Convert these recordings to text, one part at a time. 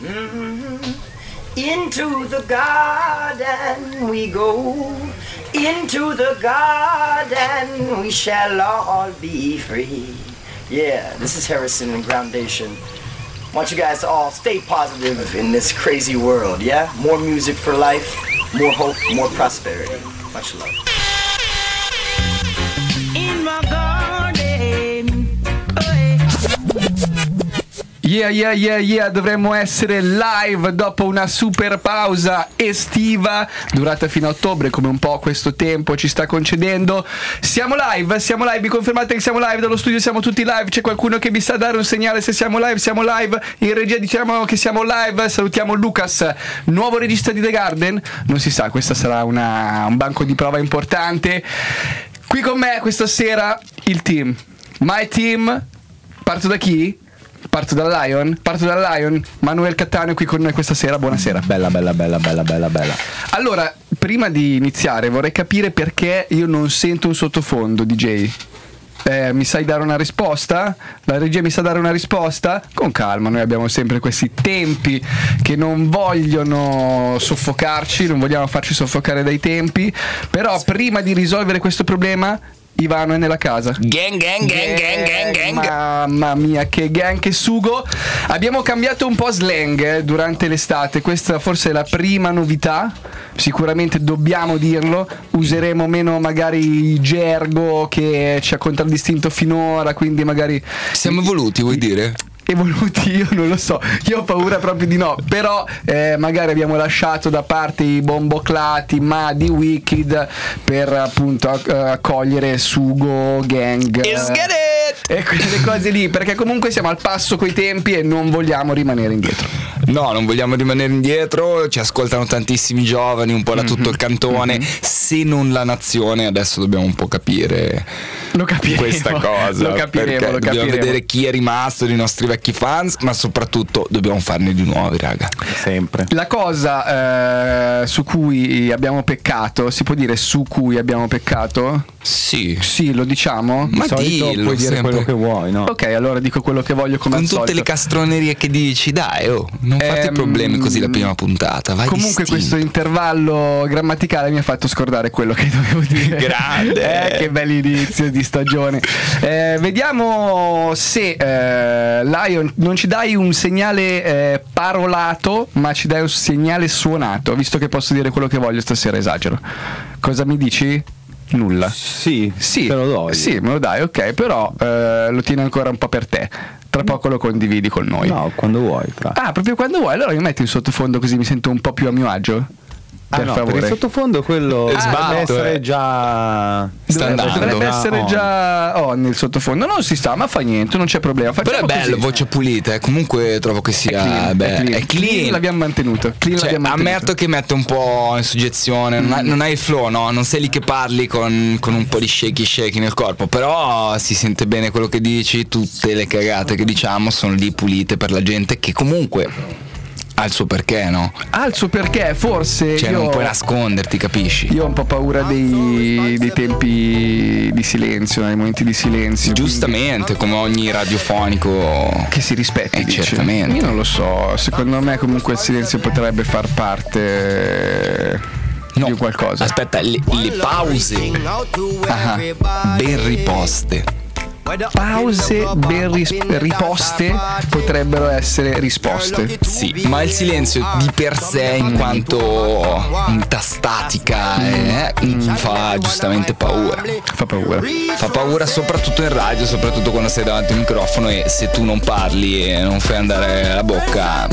Mm-hmm. Into the garden we go. Into the garden we shall all be free. Yeah, this is Harrison and Groundation. want you guys to all stay positive in this crazy world, yeah? More music for life, more hope, more prosperity. Much love. Yeah, yeah, yeah, yeah, dovremmo essere live dopo una super pausa estiva durata fino a ottobre, come un po' questo tempo ci sta concedendo. Siamo live, siamo live, mi confermate che siamo live, dallo studio siamo tutti live, c'è qualcuno che vi sa dare un segnale se siamo live, siamo live, in regia diciamo che siamo live, salutiamo Lucas, nuovo regista di The Garden, non si sa, questa sarà una- un banco di prova importante. Qui con me questa sera il team, my team, parto da chi? Parto dal Lion? Parto dal Lion? Manuel Cattaneo qui con noi questa sera, buonasera. Bella, bella, bella, bella, bella, bella. Allora, prima di iniziare vorrei capire perché io non sento un sottofondo, DJ. Eh, mi sai dare una risposta? La regia mi sa dare una risposta? Con calma, noi abbiamo sempre questi tempi che non vogliono soffocarci, non vogliamo farci soffocare dai tempi, però prima di risolvere questo problema Ivano è nella casa. Gang, gang, gang, gang, gang, gang. Mamma mia, che gang, che sugo. Abbiamo cambiato un po' slang eh, durante l'estate. Questa forse è la prima novità. Sicuramente dobbiamo dirlo. Useremo meno magari gergo che ci ha contraddistinto finora. Quindi magari Siamo evoluti, vuoi dire? Evoluti, io non lo so, io ho paura proprio di no, però eh, magari abbiamo lasciato da parte i bomboclati, ma di Wicked per appunto acc- accogliere Sugo, Gang it! e quelle cose lì, perché comunque siamo al passo coi tempi e non vogliamo rimanere indietro. No, non vogliamo rimanere indietro, ci ascoltano tantissimi giovani, un po' da tutto il cantone, Mm-hmm. se non la nazione, adesso dobbiamo un po' capire Lo capiremo. questa cosa. Lo capiremo, lo dobbiamo capiremo. vedere chi è rimasto dei nostri vecchi fans, ma soprattutto dobbiamo farne di nuovi, raga. Sempre. La cosa eh, su cui abbiamo peccato, si può dire su cui abbiamo peccato? Sì. Sì, lo diciamo? Ma Di solito dillo puoi dire sempre. quello che vuoi, no? Ok, allora dico quello che voglio come Con al tutte solito. le castronerie che dici, dai, oh, non fate Ehm, problemi così la prima puntata. Vai Comunque distinto. questo intervallo grammaticale mi ha fatto scordare quello che dovevo dire. Grande. Eh, che bell'inizio di stagione. Eh, vediamo se eh, Lion non ci dai un segnale eh, parolato, ma ci dai un segnale suonato, visto che posso dire quello che voglio stasera, esagero. Cosa mi dici? Nulla. Sì, Sì, te lo do. io. Sì, me lo dai, ok, però eh, lo tieni ancora un po' per te. Tra poco lo condividi con noi. No, quando vuoi, fra. Ah, proprio quando vuoi, allora mi metti in sottofondo così mi sento un po' più a mio agio. Ah, Per no, favore. per il sottofondo quello deve sbatto, essere eh. già Sta dovrebbe, andando. dovrebbe essere on. già on il sottofondo. Non si sta, ma fa niente, non c'è problema. Però è Facciamo bello, così. voce pulita, eh. comunque trovo che È sia clean, beh, è clean. è clean. l'abbiamo mantenuto. Clean Cioè, l'abbiamo mantenuto. ammetto che mette un po' in suggezione, non, hai- non hai il flow, no? Non sei lì che parli con, con un po' di shaky shaky nel corpo, però si sente bene quello che dici, tutte le cagate che diciamo sono lì pulite per la gente che comunque ha il suo perché, no? Ha il suo perché, forse. Cioè io, non puoi nasconderti, capisci? io ho un po' paura dei, dei tempi di silenzio, nei momenti di silenzio. Giustamente, come ogni radiofonico Che si rispetti, Eh, certamente. Io non lo so, secondo me comunque il silenzio potrebbe far parte No, qualcosa. Aspetta, le, le pause Ah, ben riposte. Pause ben ris- riposte potrebbero essere risposte. Sì, ma il silenzio di per sé in quanto unità statica eh, fa giustamente paura. Fa paura. Fa paura soprattutto in radio, soprattutto quando sei davanti a un microfono e se tu non parli e non fai andare la bocca,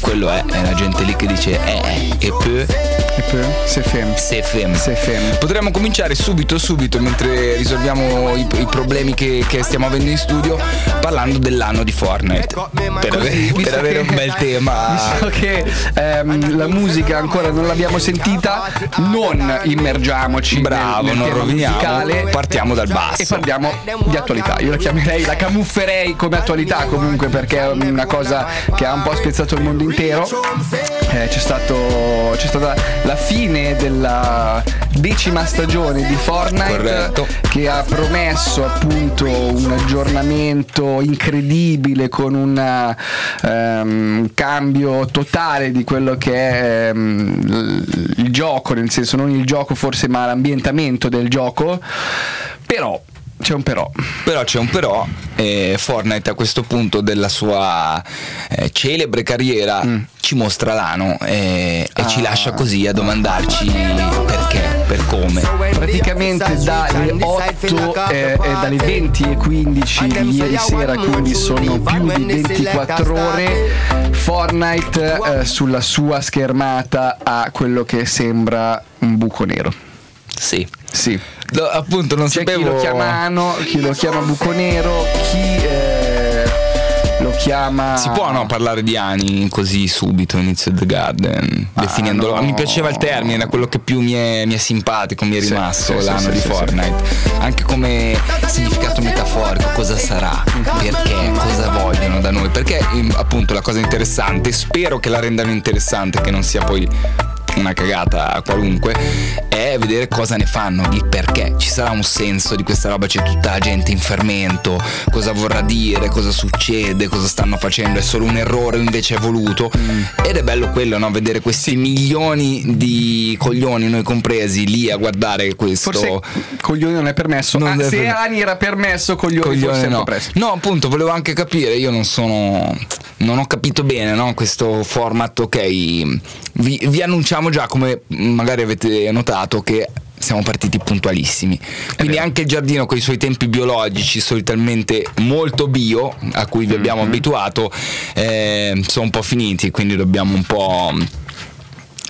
quello è, è la gente lì che dice eh, e poi E poi se fem. se fem. Se fem. Potremmo cominciare subito, subito, mentre risolviamo i, i problemi che, che stiamo avendo in studio, parlando dell'anno di Fortnite. Per, avere, per avere che- un bel tema. Visto che ehm, la musica ancora non l'abbiamo sentita, non immergiamoci Bravo, nel, nel non roviniamo, musicale partiamo dal basso. e parliamo di attualità. Io la chiamerei, la camufferei come attualità comunque perché è una cosa che ha un po' spezzato il mondo intero. Eh, c'è, stato, c'è stata la fine della, decima stagione di Fortnite Corretto. che ha promesso appunto un aggiornamento incredibile con un cambio totale di quello che è l- il gioco, nel senso non il gioco forse ma l'ambientamento del gioco, però c'è un però. Però c'è un però, eh, Fortnite a questo punto della sua eh, celebre carriera ci mostra l'ano eh, e ci Mm. Ah. lascia così a domandarci perché, per come. praticamente dalle 8 e e dalle 20 e 15 di ieri sera quindi sono più di 24 ore. Fortnite eh, sulla sua schermata ha quello che sembra un buco nero. Sì. sì. No, appunto non c'è sapevo chi lo chiama ano chi lo chiama buco nero chi eh, lo chiama Si può no, parlare di anni così subito inizio The Garden, definendolo. no. Mi piaceva il termine, era quello che più mi è, mi è simpatico, mi è rimasto sì, l'anno sì, di sì, Fortnite. Anche come significato metaforico, cosa sarà, perché, cosa vogliono da noi. Perché ehm, appunto la cosa interessante, spero che la rendano interessante, che non sia poi una cagata qualunque, è vedere cosa ne fanno, il perché. Ci sarà un senso di questa roba, c'è tutta la gente in fermento, cosa vorrà dire, cosa succede, cosa stanno facendo, è solo un errore invece è voluto. Ed è bello quello, no? Vedere questi milioni di coglioni, noi compresi, lì a guardare questo. forse coglione non è permesso Non Ah, è se per- Ani era permesso è un no. No, appunto, volevo anche capire, io non sono. Non ho capito bene no? questo format, ok. Vi, vi annunciamo già, come magari avete notato, che siamo partiti puntualissimi. Quindi anche il giardino con i suoi tempi biologici, solitamente molto bio, a cui vi abbiamo abituato, eh, sono un po' finiti, quindi dobbiamo un po'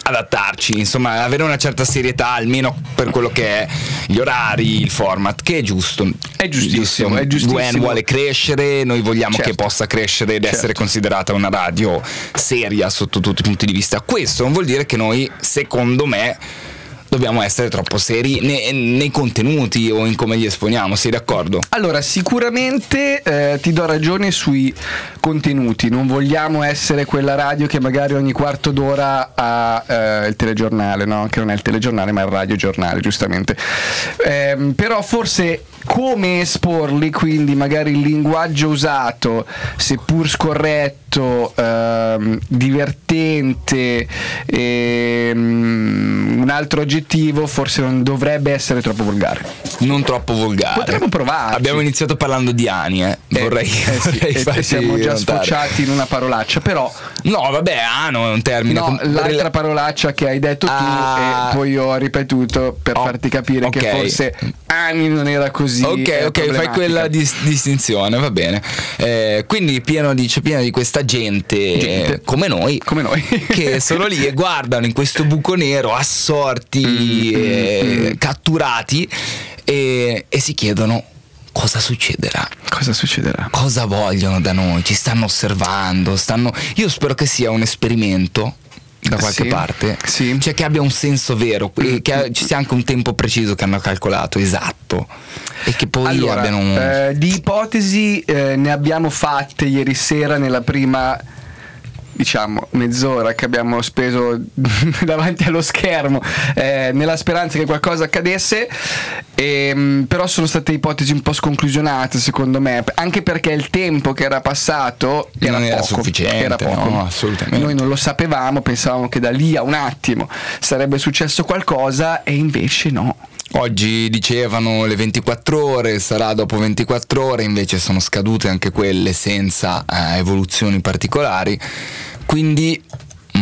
adattarci, insomma, avere una certa serietà almeno per quello che è gli orari, il format, che è giusto. È giustissimo, Giusto. è giustissimo. Gwen vuole crescere, noi vogliamo Certo. che possa crescere ed Certo. essere considerata una radio seria sotto tutti i punti di vista. Questo non vuol dire che noi, secondo me, dobbiamo essere troppo seri ne- nei contenuti o in come li esponiamo, sei d'accordo? Allora, sicuramente eh, ti do ragione sui contenuti. Non vogliamo essere quella radio che magari ogni quarto d'ora ha eh, il telegiornale, no? Che non è il telegiornale, ma il radiogiornale, giustamente. Ehm, però forse come esporli, quindi magari il linguaggio usato, seppur scorretto, ehm, divertente, ehm, un altro aggettivo, forse non dovrebbe essere troppo volgare. Non troppo volgare. Potremmo provarci. Abbiamo iniziato parlando di ani, eh. Vorrei, Eh, eh sì, vorrei siamo già notare. sfociati in una parolaccia, però No, vabbè, ano è un termine. no, l'altra parolaccia che hai detto Ah. tu e poi io ho ripetuto per Oh, farti capire che ok. forse Ani non era così. Ok, eh, ok, fai quella dis- distinzione, va bene. Eh, quindi pieno di, c'è pieno di questa gente, Gente. eh, come noi. Come noi. che sono lì e guardano in questo buco nero assorti, Mm, eh, catturati e, e si chiedono cosa succederà. Cosa succederà? Cosa vogliono da noi? Ci stanno osservando? Stanno... Io spero che sia un esperimento da qualche Sì, parte. sì. Cioè che abbia un senso vero, e che ci sia anche un tempo preciso che hanno calcolato, esatto. E che poi Allora, abbiano un... eh, di ipotesi eh, ne abbiamo fatte ieri sera nella prima diciamo mezz'ora che abbiamo speso davanti allo schermo eh, nella speranza che qualcosa accadesse ehm, però sono state ipotesi un po' sconclusionate secondo me anche perché il tempo che era passato era Non era poco, sufficiente, era poco. no, assolutamente. noi non lo sapevamo pensavamo che da lì a un attimo sarebbe successo qualcosa e invece no Oggi dicevano le 24 ore, sarà dopo 24 ore, invece sono scadute anche quelle senza eh, evoluzioni particolari. Quindi,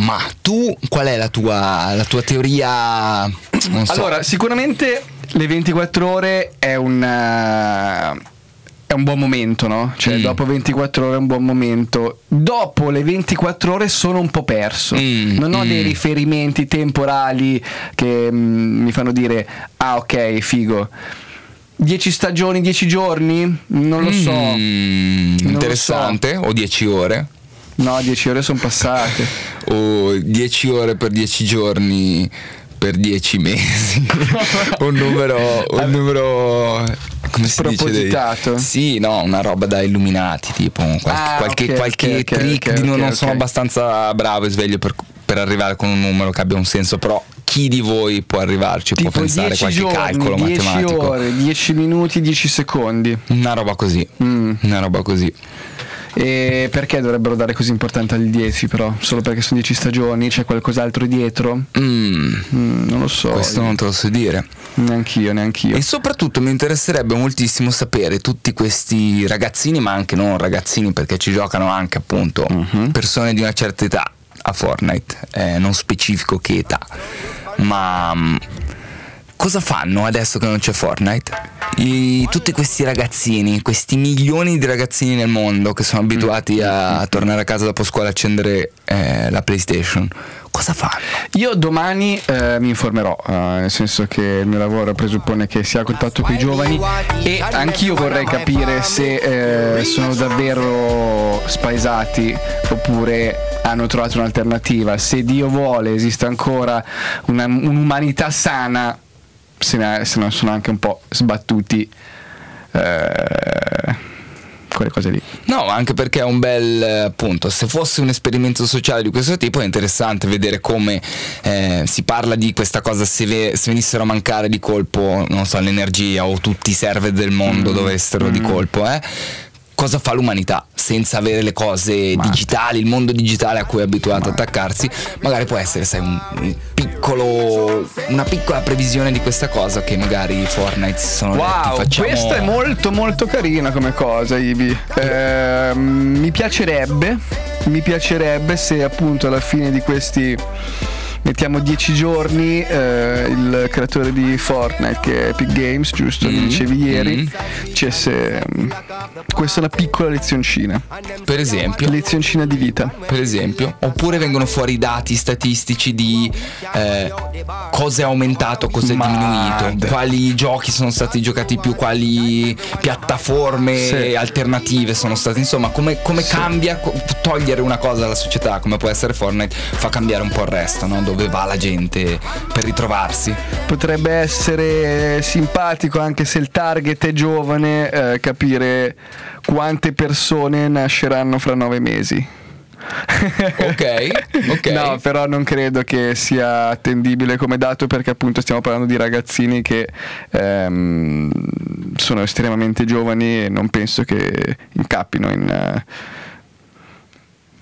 ma tu qual è la tua, la tua teoria? Non so. Allora, sicuramente le 24 ore è un, è un buon momento, no? Cioè, Mm. dopo 24 ore è un buon momento. Dopo le 24 ore sono un po' perso. Mm, non ho mm. dei riferimenti temporali che mm, mi fanno dire, ah ok, figo. 10 stagioni, 10 giorni? Non lo so. Mm, lo interessante, o 10 ore, No, 10 ore sono passate. o 10 ore per 10 giorni per 10 mesi. un numero, un numero come si dice? dei- Spropositato. Sì, no, una roba da illuminati, tipo qualche, Ah, qualche, ok, qualche ok, ok, trick ok, di non, non sono abbastanza bravo e sveglio per, per arrivare con un numero che abbia un senso, però chi di voi può arrivarci, può Tipo pensare 10 qualche giorni, calcolo 10 matematico. ore, 10 minuti, 10 secondi. Una roba così. Mm. Una roba così. E perché dovrebbero dare così importanza al 10 però? Solo perché sono 10 stagioni? C'è qualcos'altro dietro? Mm, Mm, non lo so. questo non te lo so dire. Neanch'io, neanch'io. E soprattutto mi interesserebbe moltissimo sapere tutti questi ragazzini, ma anche non ragazzini, perché ci giocano anche appunto Mhm. persone di una certa età a Fortnite, eh, non specifico che età. Ma mm, cosa fanno adesso che non c'è Fortnite? I- tutti questi ragazzini, questi milioni di ragazzini nel mondo che sono abituati a, tornare a casa dopo scuola e accendere eh, la PlayStation, cosa fanno? Io domani eh, mi informerò, eh, nel senso che il mio lavoro presuppone che sia a contatto con i giovani e anch'io vorrei capire se eh, sono davvero spaesati oppure hanno trovato un'alternativa. Se Dio vuole esiste ancora una- un'umanità sana, se, ne- se non sono anche un po' sbattuti eh, quelle cose lì. No, anche perché è un bel appunto, se fosse un esperimento sociale di questo tipo è interessante vedere come eh, si parla di questa cosa se, ve- se venissero a mancare di colpo, non so, l'energia o tutti i server del mondo dovessero di colpo, eh. Cosa fa l'umanità senza avere le cose digitali, il mondo digitale a cui è abituato ad attaccarsi? Magari può essere, sai, un, un piccolo, una piccola previsione di questa cosa che magari Fortnite si sono detti, Wow, facciamo... questa è molto molto carina come cosa, Ivi. Ehm, mi piacerebbe, mi piacerebbe se appunto alla fine di questi mettiamo 10 giorni eh, il creatore di Fortnite che è Epic Games, giusto? Mm, dicevi ieri, mm. dicesse mm, questa è una piccola lezioncina, Per esempio, lezioncina di vita. per esempio, oppure vengono fuori dati statistici di eh, cosa è aumentato, cosa è Mad. diminuito, quali giochi sono stati giocati più, quali piattaforme Sì. alternative sono state, insomma, come, come cambia co- togliere una cosa dalla società, come può essere Fortnite, fa cambiare un po' il resto, no? Dove va la gente per ritrovarsi. Potrebbe essere simpatico anche se il target è giovane, eh, capire quante persone nasceranno fra nove mesi. Ok, ok. No, però non credo che sia attendibile come dato perché appunto stiamo parlando di ragazzini che ehm, sono estremamente giovani e non penso che incappino in, eh,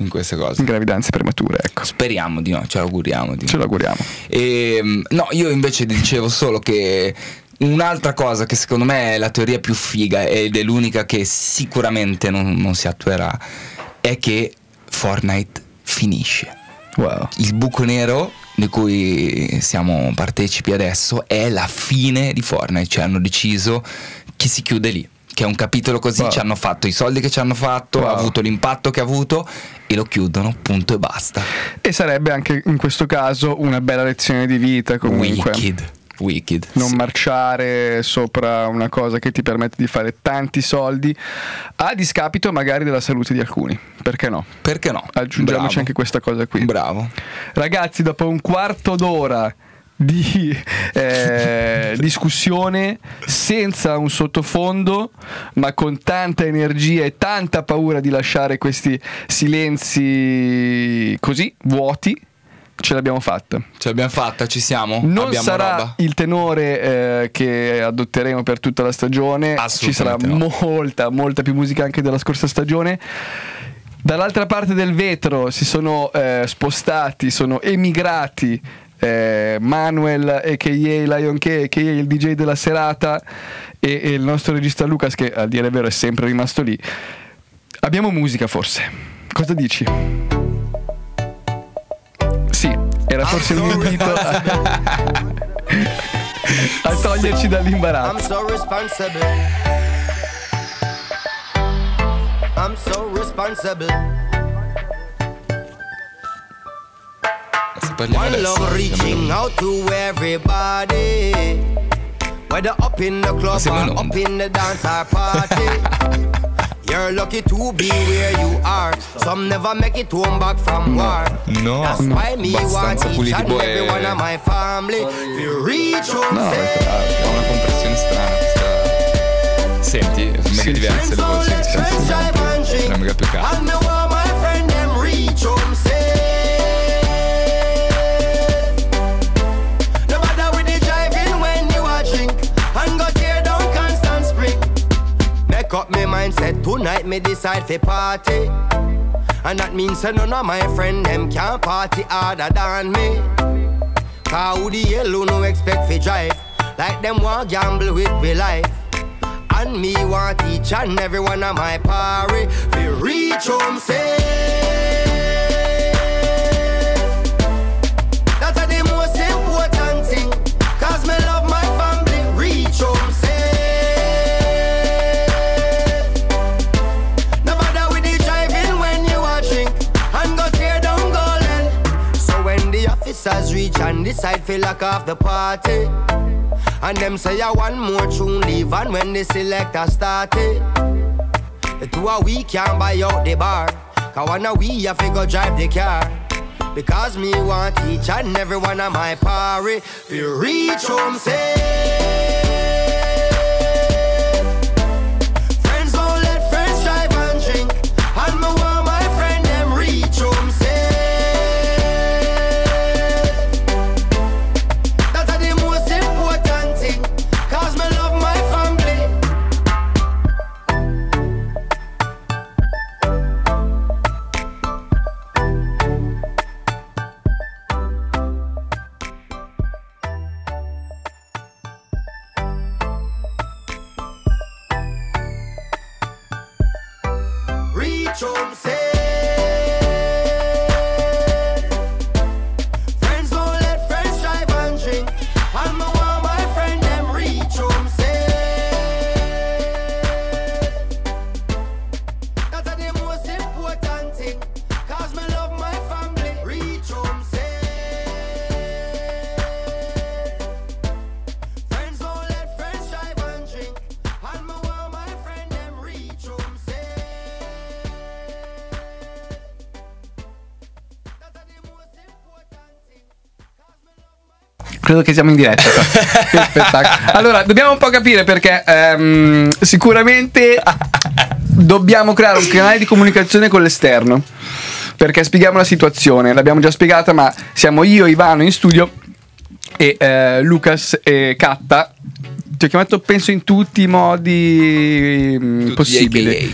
In queste cose. in gravidanze premature. Ecco, Speriamo di no, ce l'auguriamo di no. ce l'auguriamo. E, no, io invece dicevo solo che un'altra cosa che secondo me è la teoria più figa ed è l'unica che sicuramente non, non si attuerà è che Fortnite finisce. Wow. Il buco nero di cui siamo partecipi adesso è la fine di Fortnite, cioè hanno deciso che si chiude lì. Che è un capitolo così, Wow. ci hanno fatto i soldi che ci hanno fatto, Wow. ha avuto l'impatto che ha avuto e lo chiudono, punto e basta. E sarebbe anche in questo caso una bella lezione di vita comunque. Wicked, wicked. non sì. marciare sopra una cosa che ti permette di fare tanti soldi a discapito magari della salute di alcuni. Perché no? Perché no? Aggiungiamoci Bravo. anche questa cosa qui. Bravo. Ragazzi, dopo un quarto d'ora di eh, discussione senza un sottofondo, ma con tanta energia e tanta paura di lasciare questi silenzi così vuoti, ce l'abbiamo fatta. Ce l'abbiamo fatta, ci siamo? Non Abbiamo sarà roba? il tenore eh, che adotteremo per tutta la stagione, ci sarà no. molta, molta più musica anche della scorsa stagione. Dall'altra parte del vetro si sono eh, spostati, sono emigrati eh, Manuel a.k.a. Lion K, a.k.a. il DJ della serata e, e il nostro regista Lucas che a dire il vero è sempre rimasto lì. Abbiamo musica forse. Cosa dici? Sì, era forse un invito a, a toglierci I'm dall'imbarazzo. so responsible. I'm so responsible. Parliamo One love reaching out to everybody. Whether up in the club or up in the dance or party. You're lucky to be where you are. Some never make it home back from war. No, That's why me want abbastanza each and every one of my family. To reach home No, safe. ha una compressione strana questa... Senti, mega Sì. diverse le voci rispetto a mega più make up my mindset tonight. Me decide for party. And that means that none of my friend them can party harder than me. Cause who the who no expect fi drive? Like them want gamble with me life. And me want each and every one of my party fi reach home safe. Officers reach and decide to lock off the party, and them say I one more tune leave, and when the selector started, the two of we can't buy out the bar. Cause one of we have to go drive the car. Because me want each and every one of my party to reach home safe. Credo che siamo in diretta. Allora, dobbiamo un po' capire perché ehm, sicuramente dobbiamo creare un canale di comunicazione con l'esterno. Perché spieghiamo la situazione, l'abbiamo già spiegata, ma siamo io, Ivano in studio e eh, Lucas e Catta. Ti ho chiamato, penso, in tutti i modi mm, Tutti possibili.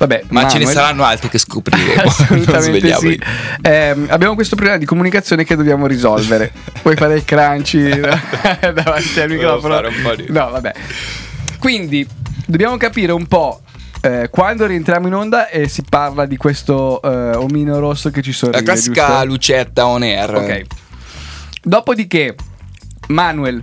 Vabbè, Ma ce ne saranno altri che scopriremo. Assolutamente sì. Ehm, abbiamo questo problema di comunicazione che dobbiamo risolvere. Puoi fare il crunchy davanti al microfono? fare un po' di- No, vabbè. Quindi dobbiamo capire un po'. eh, quando rientriamo in onda e si parla di questo eh, omino rosso che ci sorride La classica giusto? lucetta on air. Ok. Dopodiché, Manuel,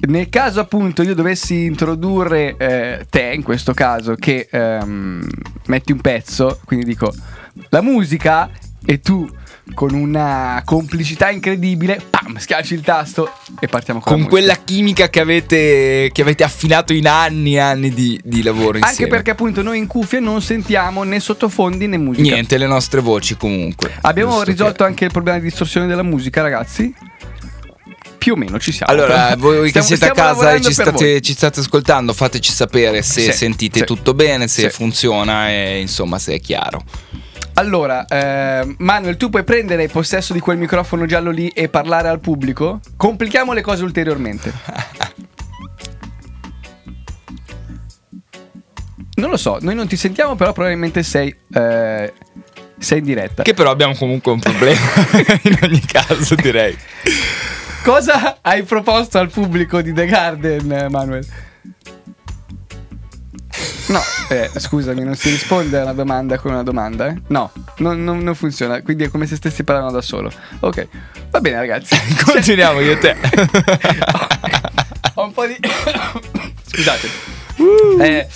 nel caso appunto io dovessi introdurre eh, te, in questo caso, che ehm, metti un pezzo, quindi dico la musica e tu con una complicità incredibile, pam, schiacci il tasto e partiamo con, Con quella chimica che avete, che avete affinato in anni e anni di, di lavoro insieme. Anche perché appunto noi in cuffia non sentiamo né sottofondi né musica. Niente, le nostre voci comunque. Abbiamo risolto che- anche il problema di distorsione della musica, ragazzi? Più o meno ci siamo. Allora, Però voi che siete a casa e ci state, ci state ascoltando, fateci sapere se Sì, sentite sì. tutto bene, se Sì. funziona e insomma se è chiaro. Allora, eh, Manuel, tu puoi prendere possesso di quel microfono giallo lì e parlare al pubblico? Complichiamo le cose ulteriormente. Non lo so, noi non ti sentiamo, però probabilmente sei, eh, sei in diretta. Che però abbiamo comunque un problema in ogni caso, direi. Cosa hai proposto al pubblico di The Garden, Manuel? No, eh, scusami, non si risponde a una domanda con una domanda, eh? No, non, non- non funziona, quindi è come se stessi parlando da solo. Ok, va bene ragazzi. Continuiamo io e te. Ho un po' di... Scusate. Uh. Eh,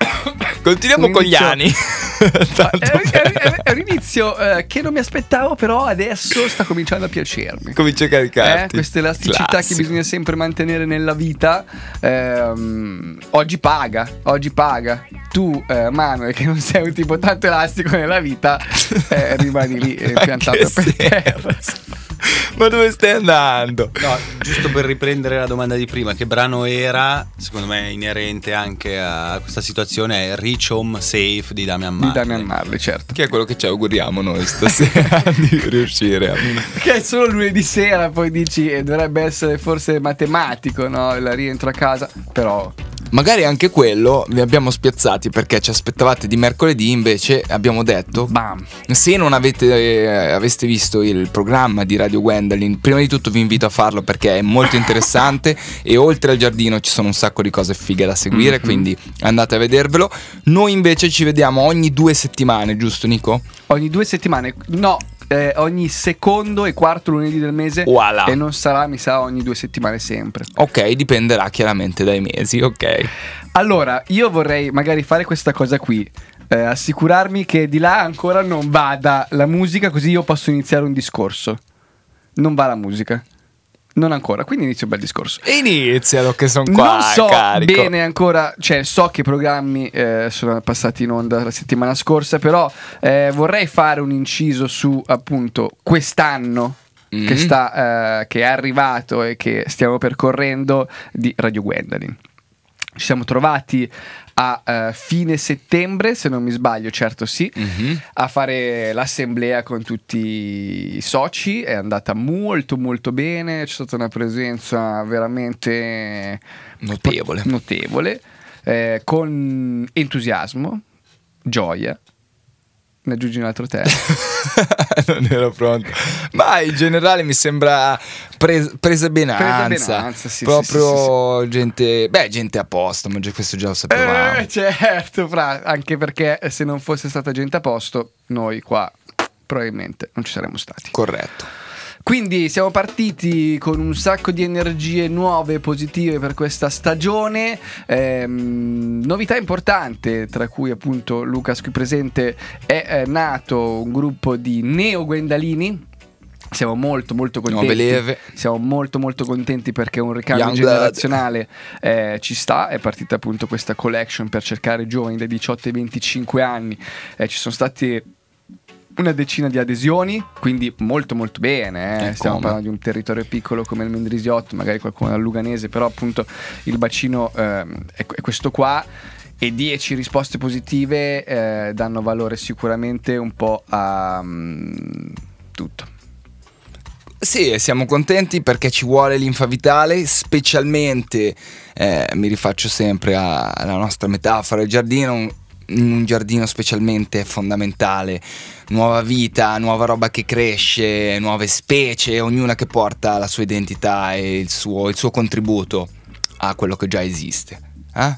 Continuiamo con gli anni. Tanto è, è per- è un inizio eh, che non mi aspettavo, però adesso sta cominciando a piacermi. Comincia a Eh, caricarti. questa elasticità Classico. che bisogna sempre mantenere nella vita. ehm, oggi paga, oggi paga. Tu, eh, Manuel, che non sei un tipo tanto elastico nella vita, eh, rimani lì eh, piantato per terra. Ma dove stai andando? No, giusto per riprendere la domanda di prima, che brano era, secondo me inerente anche a questa situazione, è Reach Home Safe di Damian Di Marley. Damian Marley, certo. Che è quello che ci auguriamo noi stasera di riuscire a. Che è solo lunedì sera, poi dici eh, dovrebbe essere forse matematico, no? Il rientro a casa, però Magari anche quello vi abbiamo spiazzati perché ci aspettavate di mercoledì, invece abbiamo detto Bam. se non avete, eh, aveste visto il programma di Radio Gwendolyn, prima di tutto vi invito a farlo perché è molto interessante e oltre al giardino ci sono un sacco di cose fighe da seguire, Mhm. quindi andate a vedervelo. Noi invece ci vediamo ogni due settimane, giusto Nico? Ogni due settimane, no, eh, ogni secondo e quarto lunedì del mese. Voilà. E non sarà, mi sa, ogni due settimane sempre. Ok, dipenderà chiaramente dai mesi, ok. Allora, io vorrei magari fare questa cosa qui. eh, assicurarmi che di là ancora non vada la musica, così io posso iniziare un discorso. Non va la musica. Non ancora, quindi inizio un bel discorso. Inizialo che sono qua, non so carico. bene ancora, cioè so che i programmi eh, sono passati in onda la settimana scorsa, però eh, vorrei fare un inciso su appunto quest'anno Mm. che, sta, eh, che è arrivato e che stiamo percorrendo di Radio Gwendolyn. Ci siamo trovati a eh, fine settembre, se non mi sbaglio, certo sì, Mhm. a fare l'assemblea con tutti i soci. È andata molto molto bene, c'è stata una presenza veramente Notevole. notevole, eh, con entusiasmo, gioia. Ne aggiungi un altro te? non ero pronto. Ma in generale mi sembra pres- presa benanza. Presa benanza, sì, Proprio gente. Beh, gente a posto, ma già- questo già lo sapevamo. Eh, certo, fra, anche perché se non fosse stata gente a posto, noi qua probabilmente non ci saremmo stati. Corretto. Quindi siamo partiti con un sacco di energie nuove e positive per questa stagione. Ehm, novità importante, tra cui appunto Lucas qui presente, è eh, nato un gruppo di neo Gwendalini. Siamo molto molto contenti. Siamo molto molto contenti perché un ricambio Young generazionale eh, ci sta. È partita appunto questa collection per cercare giovani dai 18 ai 25 anni. Eh, ci sono stati una decina di adesioni, quindi molto molto bene. eh. Eh, Stiamo parlando di un territorio piccolo come il Mendrisiotto, magari qualcuno dal Luganese, però appunto il bacino ehm, è, è questo qua. E 10 risposte positive eh, danno valore sicuramente un po' a mm, tutto. Sì, siamo contenti perché ci vuole linfa vitale, specialmente, eh, mi rifaccio sempre alla nostra metafora, il giardino, un, un giardino specialmente è fondamentale, nuova vita, nuova roba che cresce, nuove specie, ognuna che porta la sua identità e il suo, il suo contributo a quello che già esiste. Eh?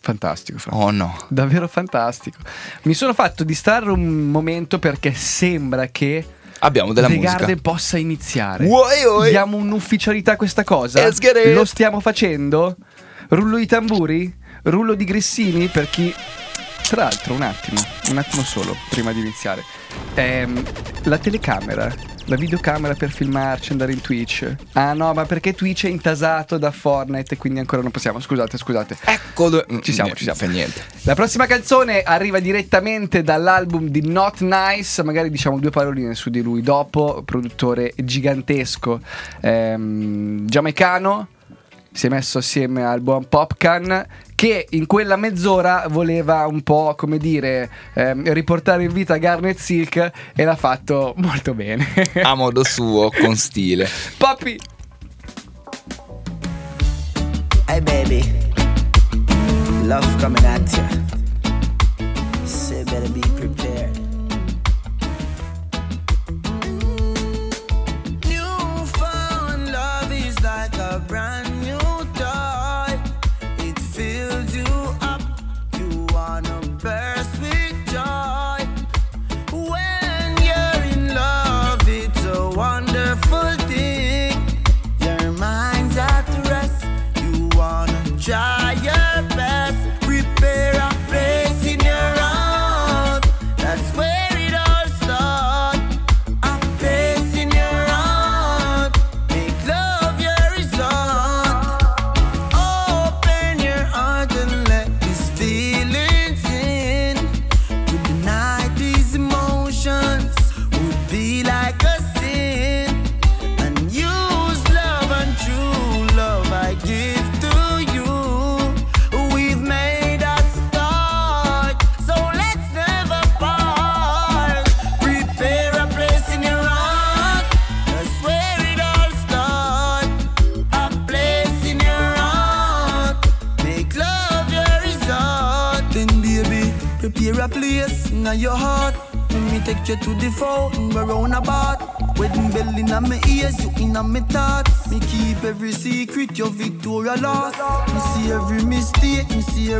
Fantastico, Fra. Oh no. Davvero fantastico. Mi sono fatto distrarre un momento perché sembra che Abbiamo della The musica. Garden possa iniziare. Uoi, uoi. Diamo un'ufficialità a questa cosa? Lo stiamo facendo? Rullo di tamburi? Rullo di grissini per chi... Tra l'altro, un attimo, un attimo solo, prima di iniziare. Ehm, la telecamera, la videocamera per filmarci, andare in Twitch. Ah no, ma perché Twitch è intasato da Fortnite e quindi ancora non possiamo. Scusate, scusate. Ecco dove... Ci siamo, Mm, ci siamo. Fa niente. La prossima canzone arriva direttamente dall'album di Not Nice, magari diciamo due paroline su di lui dopo, produttore gigantesco ehm, giamaicano, si è messo assieme al buon Popcan che in quella mezz'ora voleva un po' come dire ehm, riportare in vita Garnet Silk e l'ha fatto molto bene. A modo suo, con stile. Poppy! Hey baby, love coming at you. So you better be prepared.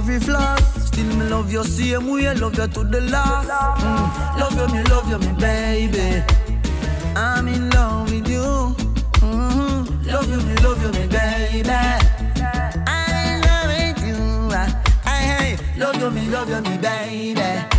Mistake, me every flaw. Still me love you same way, love you to the last. Mm, love you, me love you, me baby. I'm in love with you. Mhm. Love you, me love you, me baby. I'm in love with you. I, I, hey, love you, me love you, me baby.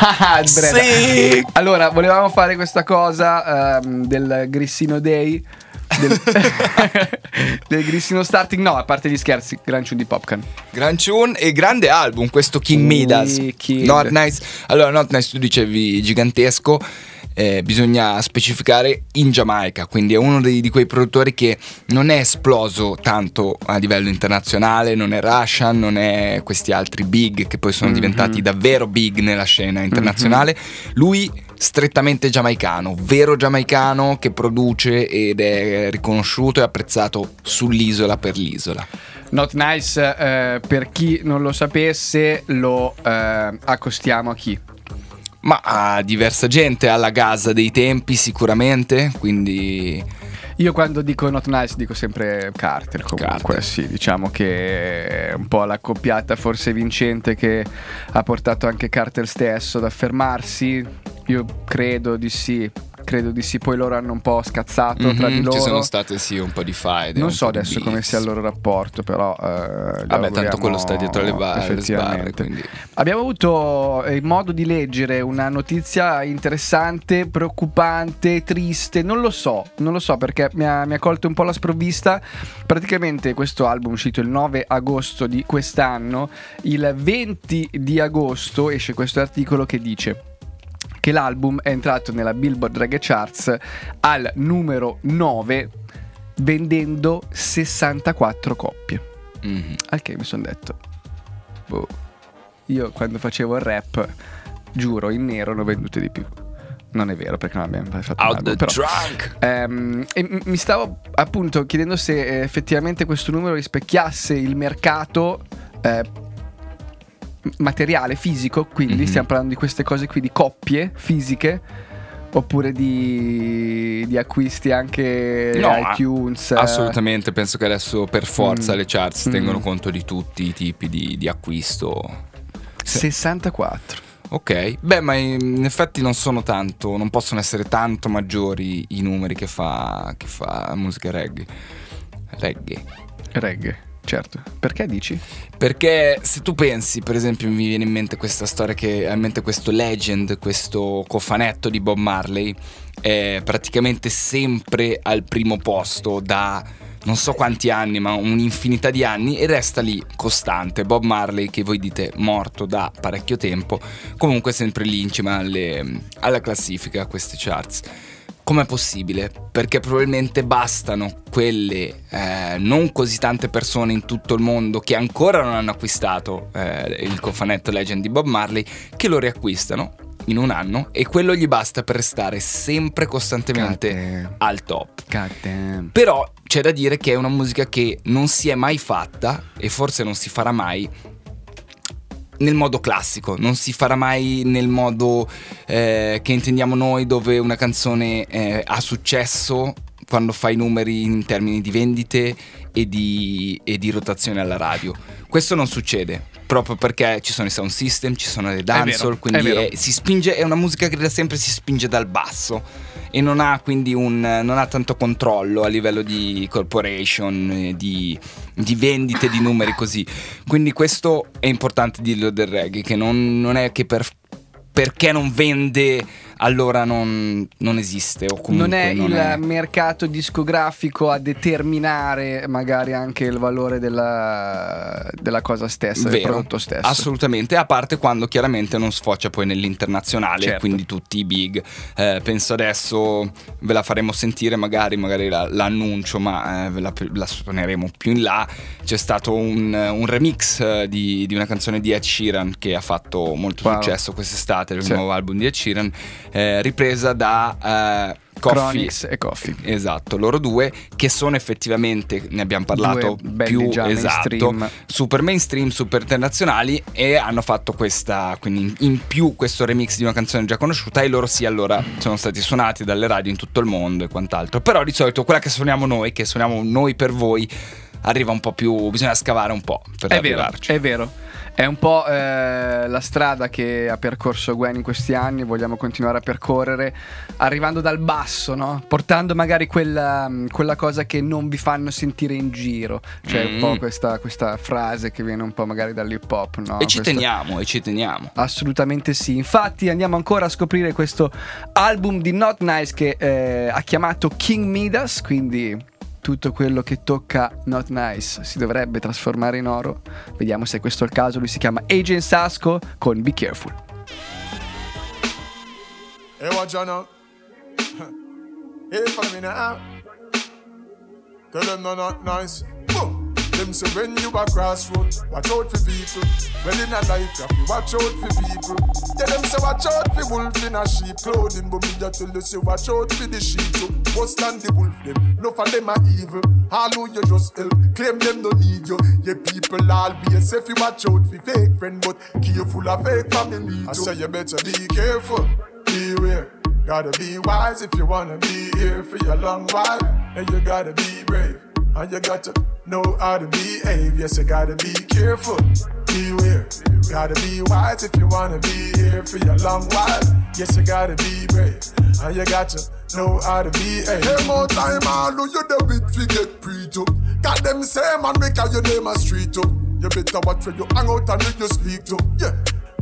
Breda. Sì. Allora, volevamo fare questa cosa ehm, del Grissino Day. Del, del Grissino Starting. No, a parte gli scherzi, gran tune di Popcan. Gran tune e grande album questo King Midas. Not Nice. Allora, Not Nice tu dicevi gigantesco. Eh, bisogna specificare in Giamaica, quindi è uno dei- di quei produttori che non è esploso tanto a livello internazionale, non è Russian, non è questi altri big che poi sono diventati davvero big nella scena internazionale. Lui strettamente giamaicano, vero giamaicano che produce ed è riconosciuto e apprezzato sull'isola per l'isola. Not Nice, eh, per chi non lo sapesse, lo eh, accostiamo a chi? Ma a diversa gente, alla Gaza dei tempi sicuramente, quindi Io quando dico Not Nice dico sempre Carter comunque, Carter. sì, diciamo che è un po' l'accoppiata forse vincente che ha portato anche Carter stesso ad affermarsi. Io credo di sì, credo di sì, poi loro hanno un po' scazzato tra di Mhm, loro. ci sono state sì un po' di faide. non so di adesso come sia il loro rapporto, però. eh, Vabbè, tanto quello sta dietro le ba- le sbarre, effettivamente. Abbiamo avuto eh, modo di leggere una notizia interessante, preoccupante, triste. Non lo so, non lo so perché mi ha, mi ha colto un po' la sprovvista. Praticamente questo album uscito il 9 agosto di quest'anno. Il 20 di agosto esce questo articolo che dice che l'album è entrato nella Billboard Reggae Charts al numero 9 vendendo 64 coppie. Mhm. Al che mi sono detto, boh, io quando facevo il rap, giuro, in nero ne ho vendute di più. Non è vero perché non abbiamo mai fatto Out album, the però- trunk. Ehm, e mi stavo appunto chiedendo se effettivamente questo numero rispecchiasse il mercato eh, materiale, fisico, quindi Mhm. stiamo parlando di queste cose qui, di coppie fisiche, oppure di, di acquisti anche No, iTunes. eh. Assolutamente, penso che adesso per forza Mm. le charts Mm. tengono conto di tutti i tipi di, di acquisto. 64. Ok, beh, ma in effetti non sono tanto, non possono essere tanto maggiori i numeri che fa, che fa musica reggae. Reggae. Reggae, certo. Perché dici? Perché se tu pensi, per esempio, mi viene in mente questa storia che ha in mente questo legend, questo cofanetto di Bob Marley, è praticamente sempre al primo posto da non so quanti anni, ma un'infinità di anni e resta lì costante. Bob Marley, che voi dite morto da parecchio tempo, comunque sempre lì in cima alle- alla classifica, a queste charts. Com'è possibile? Perché probabilmente bastano quelle eh, non così tante persone in tutto il mondo che ancora non hanno acquistato eh, il cofanetto Legend di Bob Marley che lo riacquistano in un anno e quello gli basta per restare sempre costantemente al top. Damn. Però c'è da dire che è una musica che non si è mai fatta e forse non si farà mai nel modo classico, non si farà mai nel modo eh, che intendiamo noi dove una canzone eh, ha successo quando fa i numeri in termini di vendite e di, e di rotazione alla radio. Questo non succede proprio perché ci sono i sound system, ci sono le dancehall, quindi è- si spinge, è una musica che da sempre si spinge dal basso e non ha quindi un, non ha tanto controllo a livello di corporation, eh, di, di vendite, di numeri così. Quindi questo è importante dirlo del reggae, che non, non è che per- perché non vende allora non, non esiste o comunque non è il è- mercato discografico a determinare magari anche il valore della, della cosa stessa, del Vero, prodotto stesso. Assolutamente, a parte quando chiaramente non sfocia poi nell'internazionale, Certo. quindi tutti i big. Eh, penso adesso ve la faremo sentire, magari, magari la- l'annuncio, ma eh, ve la, la suoneremo più in là. C'è stato un, un remix eh, di, di una canzone di Ed Sheeran che ha fatto molto Wow. successo quest'estate, il Sì. nuovo album di Ed Sheeran, eh, ripresa da eh, Coffee. Chronix e Coffee. Esatto, loro due che sono effettivamente, ne abbiamo parlato Due più già esatto, mainstream. super mainstream, super internazionali e hanno fatto questa, quindi in- più questo remix di una canzone già conosciuta e loro sì allora sono stati suonati dalle radio in tutto il mondo e quant'altro. Però di solito quella che suoniamo noi, che suoniamo noi per voi, arriva un po' più, bisogna scavare un po' per È vero, arrivarci. è vero. È un po' eh, la strada che ha percorso Gwen in questi anni, vogliamo continuare a percorrere, arrivando dal basso, no? Portando magari quella, quella cosa che non vi fanno sentire in giro. Cioè un Mm. po' questa, questa frase che viene un po' magari dall'hip hop, no? E ci Questo- teniamo, e ci teniamo. Assolutamente sì. Infatti andiamo ancora a scoprire questo album di Not Nice che eh, ha chiamato King Midas, quindi tutto quello che tocca Not Nice si dovrebbe trasformare in oro. Vediamo se questo è il caso. Lui si chiama Agent Sasco con Be Careful. Hey, what you know? hey, follow me now. Tell them no not nice. Boom. Them say when you a crossroad, watch out for people. Well in a life, you have to watch out for people. Tell them say watch out for wolf in a sheep clothing, but me just tell you say watch out for the sheep too. Worse than the wolf them, no for them are evil. All who you just help, claim them don't need you. Yeah, people always say if you watch out for fake friend, but careful of fake family too. I say you better be careful, beware. Gotta be wise if you wanna be here for a long while, and you gotta be brave. And you got to know how to behave. Yes, you gotta be careful, beware. Gotta be wise if you wanna be here for a long while. Yes, you gotta be brave. And you got to know how to behave. Hey, more time, all who you the with fi get pre to. Got them say man, make out your name a street to. You better watch where you hang out and who you speak to. Yeah.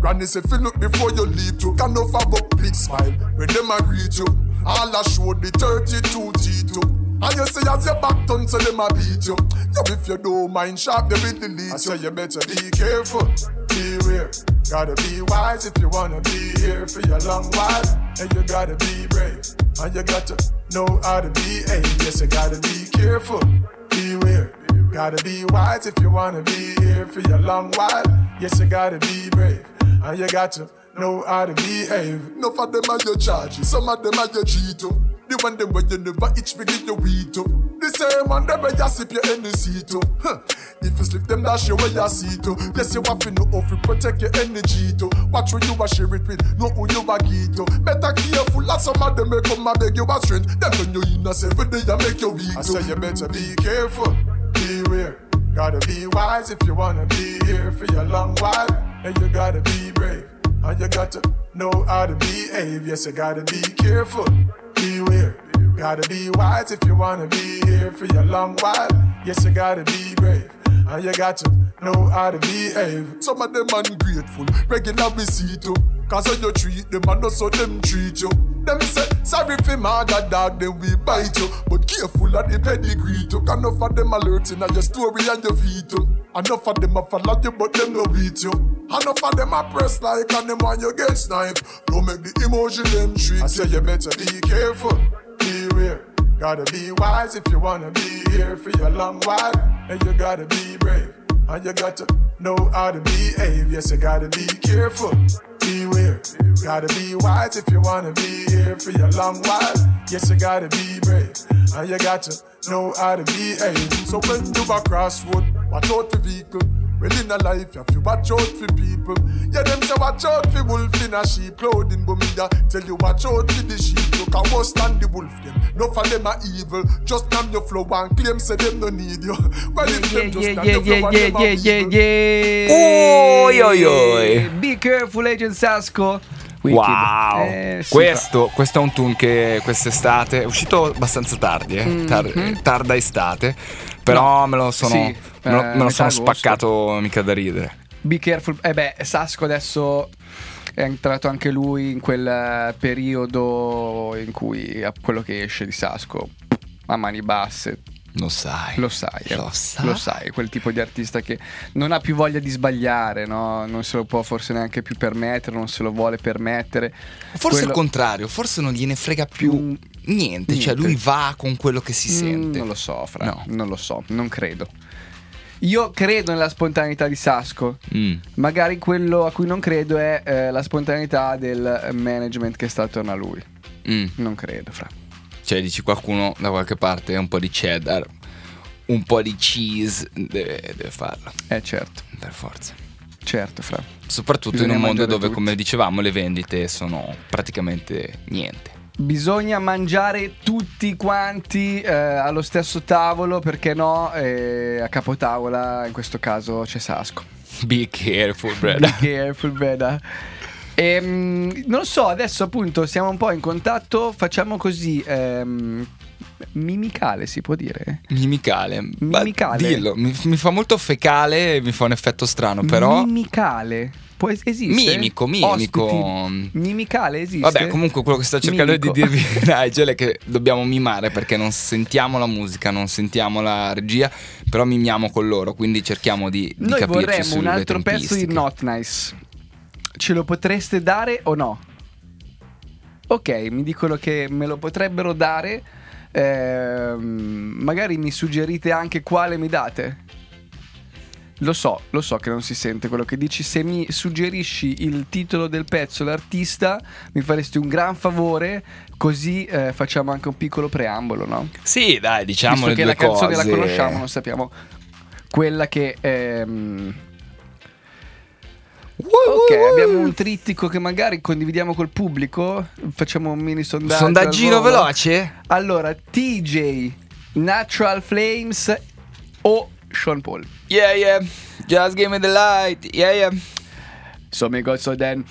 Granny say, feel look before you leave to. Can no have a big smile when them a greet you. All I show the 32 T2. And you say as your back turn, so them a beat you. Yo, if you don't mind sharp, they will delete I say you better be careful, beware. Gotta be wise if you wanna be here for your long while. And you gotta be brave. And you got to know how to behave. Yes, you gotta be careful, beware. Gotta be wise if you wanna be here for your long while. Yes, you gotta be brave. And you got to know how to behave. No for them are your charges, some of them are your cheat. The one them where you never itch me give your weed to. The same one them where you sip your energy to. Huh. If you slip them dash you where you see to. Yes, you have to know how to protect your energy to. Watch who you a share it with, know who you a give to. Better careful, as some of them may come and beg you a strength. Them turn you in a seven day and make you weak. I say you better be careful, beware. Gotta be wise if you wanna be here for a long while. And you gotta be brave. And you got to know how to behave. Yes, you gotta be careful, beware. Gotta be wise if you wanna be here for a long while. Yes, you gotta be brave. And you got to know how to behave. Some of them ungrateful, regular we see too. Cause when you treat them and also them treat you. Them say, sorry for mother dog, then we bite you. But careful of the pedigree too. Enough of them alerting on your story and your feet too. Enough of them a follow you, but them no beat you. Enough of them a press like and them want you get sniped. Don't make the emotion them treat. I say you better be careful, beware. Gotta be wise if you wanna be here for your long while. And you gotta be brave. And you got to know how to behave. Yes, you gotta be careful. Beware. Gotta be wise if you wanna be here for your long while. Yes, you gotta be brave. And you got to know how to behave. So when you a crossroad, watch out for vehicle. Well, in a life, you have to watch out for people. Yeah, them say watch out for wolf in a sheep clothing, but me ya tell you watch out for the sheep. Look, I worse than the wolf them. No for them are evil. Just name your flow and claim say them no need you. Well, if Yeah, them just yeah, yeah, your flow yeah, and yeah, yeah, yeah, yeah. Oi, oi, oi. Be careful, Agent Sasco. Wicked. Wow, Eh, sì, questo, questo è un tune che quest'estate è uscito abbastanza tardi, eh? Tar- Mhm. tarda estate, però me lo sono, Sì, me lo, eh, me lo sono spaccato mica da ridere. Be careful. Eh beh, Sasco adesso è entrato anche lui in quel eh, periodo in cui eh, quello che esce di Sasco a mani basse. Lo sai. Lo sai, eh. Lo sai. Lo sai, quel tipo di artista che non ha più voglia di sbagliare, no? Non se lo può forse neanche più permettere, non se lo vuole permettere. Forse Quello- il contrario, forse non gliene frega più niente, cioè lui va con quello che si Mm, sente. Non lo so, Fra. No. Non lo so, non credo. Io credo nella spontaneità di Sasco. Mm. Magari quello a cui non credo è eh, la spontaneità del management che sta attorno a lui. Mm. Non credo, Fra. Cioè dici qualcuno da qualche parte un po' di cheddar, un po' di cheese, deve, deve farlo, Eh, certo, per forza. certo, Fra. Soprattutto Bisogna in un mondo dove, tutti. come dicevamo, le vendite sono praticamente niente. Bisogna mangiare tutti quanti eh, allo stesso tavolo, perché no? Eh, a capotavola, in questo caso, c'è Sasco. Be careful, Be brother. careful, brother. Ehm, non so, adesso appunto siamo un po' in contatto, facciamo così. ehm, mimicale si può dire? Mimicale. Mimicale? Dillo, mi, mi fa molto fecale e mi fa un effetto strano, però... Mimicale. Può es- esiste? Mimico, mimico. Ospiti. Mimicale esiste? Vabbè, comunque quello che sto cercando Mimico. di dirvi Nigel è che dobbiamo mimare perché non sentiamo la musica, non sentiamo la regia, però mimiamo con loro, quindi cerchiamo di, di Noi vorremmo un altro pezzo di. Not Nice. Ce lo potreste dare o no? Ok, mi dicono che me lo potrebbero dare. ehm, magari mi suggerite anche quale mi date. Lo so, lo so che non si sente quello che dici. Se mi suggerisci il titolo del pezzo, l'artista, mi faresti un gran favore. Così eh, facciamo anche un piccolo preambolo, no? Sì, dai, diciamo Visto che la canzone cose. la conosciamo, non sappiamo quella che. ehm, Ok, abbiamo un trittico che magari condividiamo col pubblico. Facciamo un mini sondaggio. Sondaggino veloce? Allora, TJ, Natural Flames o Sean Paul? Yeah, yeah. Just give me the light. Yeah, yeah. So me so then.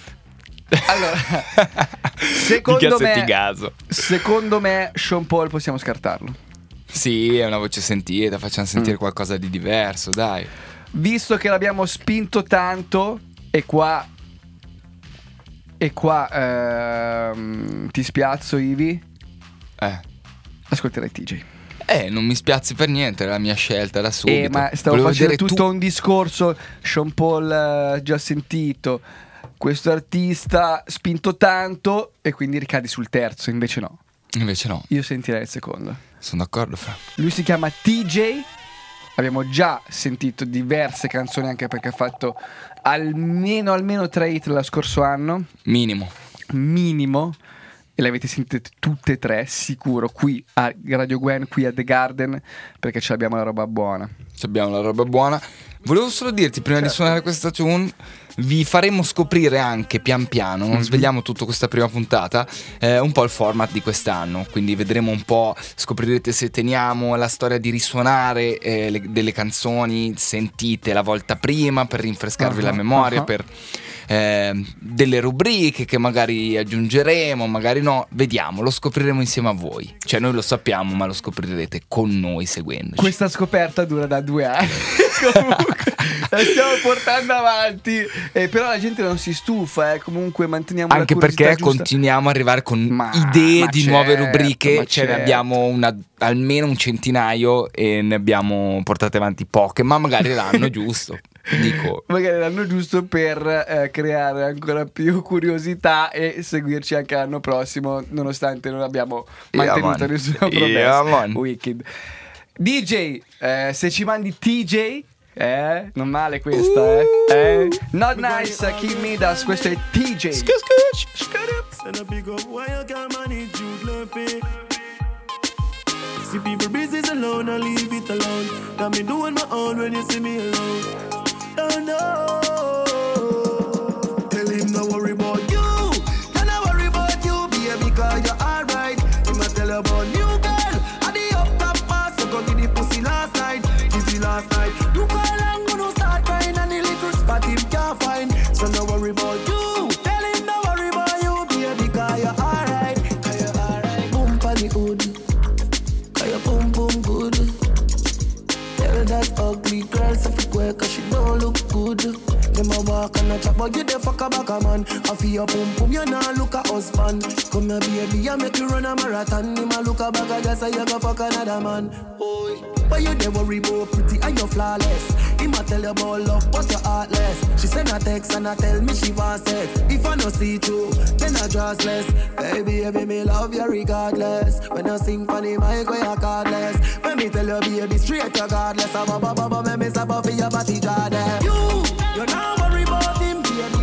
Allora, secondo me, gaso. secondo me Sean Paul possiamo scartarlo. Sì, è una voce sentita, facciamo sentire Mm. qualcosa di diverso, dai. Visto che l'abbiamo spinto tanto e qua e qua ehm, ti spiazzo Ivi, Eh. ascolterai TJ. Eh, non mi spiazzi per niente, era la mia scelta da subito. Eh, ma stavo Volevo facendo tutto tu- un discorso, Sean Paul eh, già sentito, questo artista spinto tanto e quindi ricadi sul terzo, invece no. Invece no, Io sentirei il secondo. sono d'accordo, Fra. Lui si chiama TJ. Abbiamo già sentito diverse canzoni anche perché ha fatto almeno, almeno tre hit lo scorso anno, Minimo. minimo. E le avete sentite tutte e tre, sicuro, qui a Radio Gwen, qui a The Garden, perché ce l'abbiamo la roba buona. Ci Abbiamo la roba buona. Volevo solo dirti, prima Certo. di suonare questa tune, vi faremo scoprire anche pian piano, Mhm. non svegliamo tutto questa prima puntata, eh, un po' il format di quest'anno. Quindi vedremo un po', scoprirete se teniamo la storia di risuonare eh, le- delle canzoni sentite la volta prima per rinfrescarvi la Ah, memoria, ah. per eh, delle rubriche che magari aggiungeremo, magari no. Vediamo, lo scopriremo insieme a voi. Cioè noi lo sappiamo, ma lo scoprirete con noi seguendoci. Questa scoperta dura da due anni. Comunque, la stiamo portando avanti. Eh, però la gente non si stufa, eh. Comunque manteniamo Anche perché giusta. continuiamo a arrivare con Ma- idee ma di nuove certo, rubriche, ma ce ne certo. abbiamo una- almeno un centinaio e ne abbiamo portate avanti poche, ma magari l'anno giusto. Dico, Magari l'anno giusto per eh, creare ancora più curiosità e seguirci anche l'anno prossimo, nonostante non abbiamo Yeah, mantenuto man. nessuna Yeah, promessa. man. Wicked. DJ, eh, se ci mandi TJ, eh, non male questa, eh. eh. Not nice, Kim Midas, questo è TJ. Send a big up Jude. See people busy alone, I leave it alone. Got me doing my own when you see me alone. Oh no. Chat but you the fuck a a man. I feel your pum pum you nah look a husband. Come here baby I make you run a marathon. Him a look a back a guess you go fuck another man. Boy, but you never worry about pretty and you flawless. Him a tell you about love but you heartless. She send a text and I tell me she wants sex. If I no see through, then I just less. Baby, baby, me love you regardless. When I sing funny mic, where you cardless. When me tell you, baby, straight to godless. I'm a baba, me miss a for your body garden. Eh. You, you not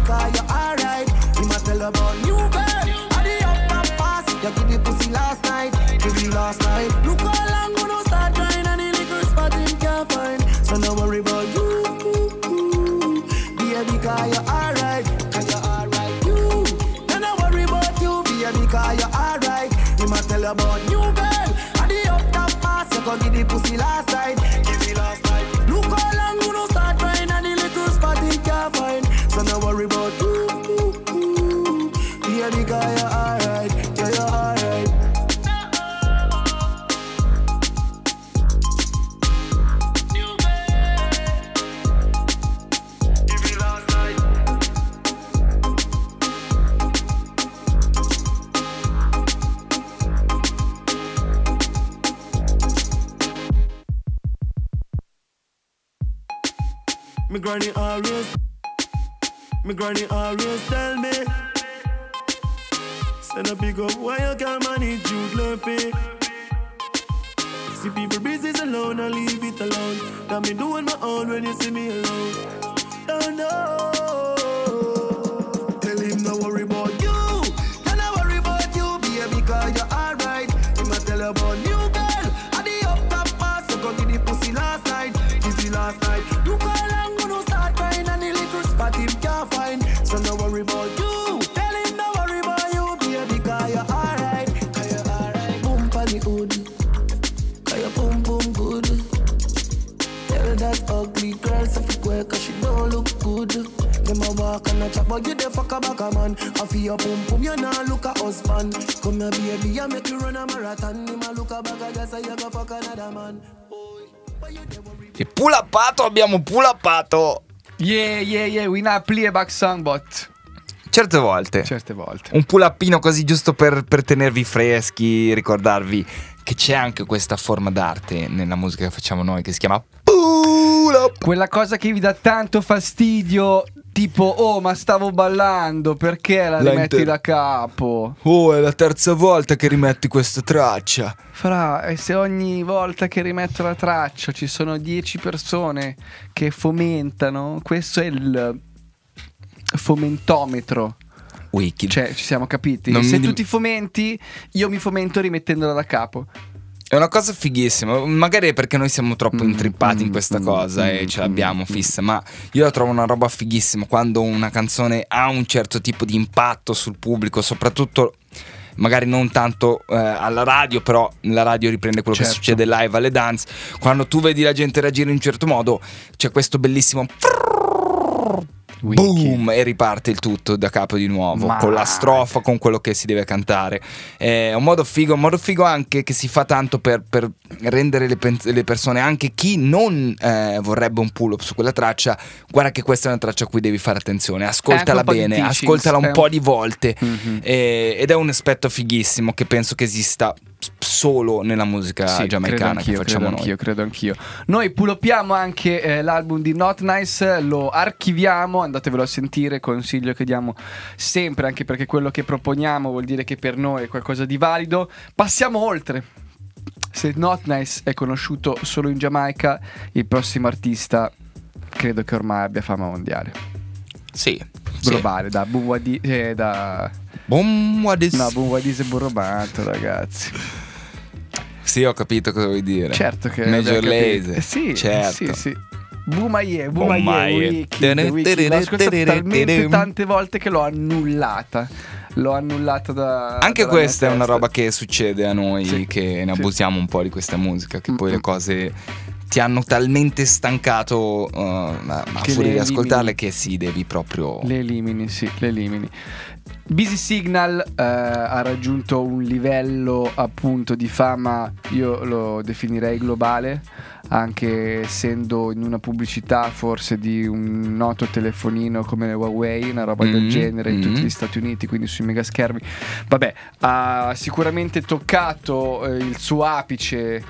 cause you alright. Him a tell about new girl. The up top pass. You give the pussy last night, give you last night. Look how long we no start crying and the liquor spot him can't find. So no worry about you, baby, cause you alright. Cause you alright. You, you not worry about you, baby, cause you alright. Him a tell about new girl. The up top pass. You give the pussy last baby, cause you alright. Yeah, you alright. Give you last night. Me granny always, me granny always tell me. Send a big up why you can't manage Jude Murphy. See people busy alone, I leave it alone. Got me doing my own when you see me alone. Oh no. Your pum pum you nah look a husband. Come here baby I make you run a marathon. Him a look a back a guess you go fuck another man. E pulappato abbiamo pulappato Yeah, yeah, yeah, Winapli e Back Sungbot. certe volte. Certe volte. Un pull-upino così giusto per, per tenervi freschi, ricordarvi che c'è anche questa forma d'arte nella musica che facciamo noi che si chiama pull up. Quella cosa che vi dà tanto fastidio, tipo, oh, ma stavo ballando, perché la La rimetti inter- da capo? Oh, è la terza volta che rimetti questa traccia. Fra, e se ogni volta che rimetto la traccia ci sono 10 persone che fomentano, questo è il fomentometro. Wicked. Cioè, ci siamo capiti? Non se mi- tu ti fomenti, io mi fomento rimettendola da capo. È una cosa fighissima, magari perché noi siamo troppo Mm, intrippati in mm, questa mm, cosa e ce l'abbiamo fissa, ma io la trovo una roba fighissima quando una canzone ha un certo tipo di impatto sul pubblico, soprattutto magari non tanto eh, alla radio, però la radio riprende quello Certo. che succede live alle dance. Quando tu vedi la gente reagire in un certo modo, c'è questo bellissimo boom e riparte il tutto da capo di nuovo Ma- con la strofa con quello che si deve cantare. È un modo figo un modo figo anche che si fa tanto per, per rendere le, pen- le persone anche chi non eh, vorrebbe un pull up su quella traccia guarda che questa è una traccia a cui devi fare attenzione. Ascoltala bene ascoltala un po' di volte. Mhm. E- ed è un aspetto fighissimo che penso che esista solo nella musica Sì, giamaicana che facciamo credo noi anch'io, credo anch'io. Noi puloppiamo anche eh, l'album di Not Nice, lo archiviamo, andatevelo a sentire, consiglio che diamo sempre, anche perché quello che proponiamo vuol dire che per noi è qualcosa di valido. Passiamo oltre. Se Not Nice è conosciuto solo in Giamaica, il prossimo artista credo che ormai abbia fama mondiale, sì sì. globale, da Buwadi, eh, da Boom, what is- No, Buwadis è burrobato, ragazzi. Sì, ho capito cosa vuoi dire. Certo che Major. Lazer. Eh Sì, certo. sì, sì. Bumaye, Wiki, The Wiki. L'ho ascoltato talmente tante volte che l'ho annullata. L'ho annullata da. Anche questa è una roba che succede a noi, Sì, che ne sì. abusiamo un po' di questa musica, che poi Mm, le cose ti hanno talmente stancato uh, a, a furia le di ascoltarle che sì, devi proprio... Le elimini, sì, le elimini. Busy Signal eh, ha raggiunto un livello appunto di fama, io lo definirei globale, anche essendo in una pubblicità forse di un noto telefonino come Huawei, una roba del Mm, genere in tutti gli Stati Uniti, quindi sui mega schermi. Vabbè, ha sicuramente toccato eh, il suo apice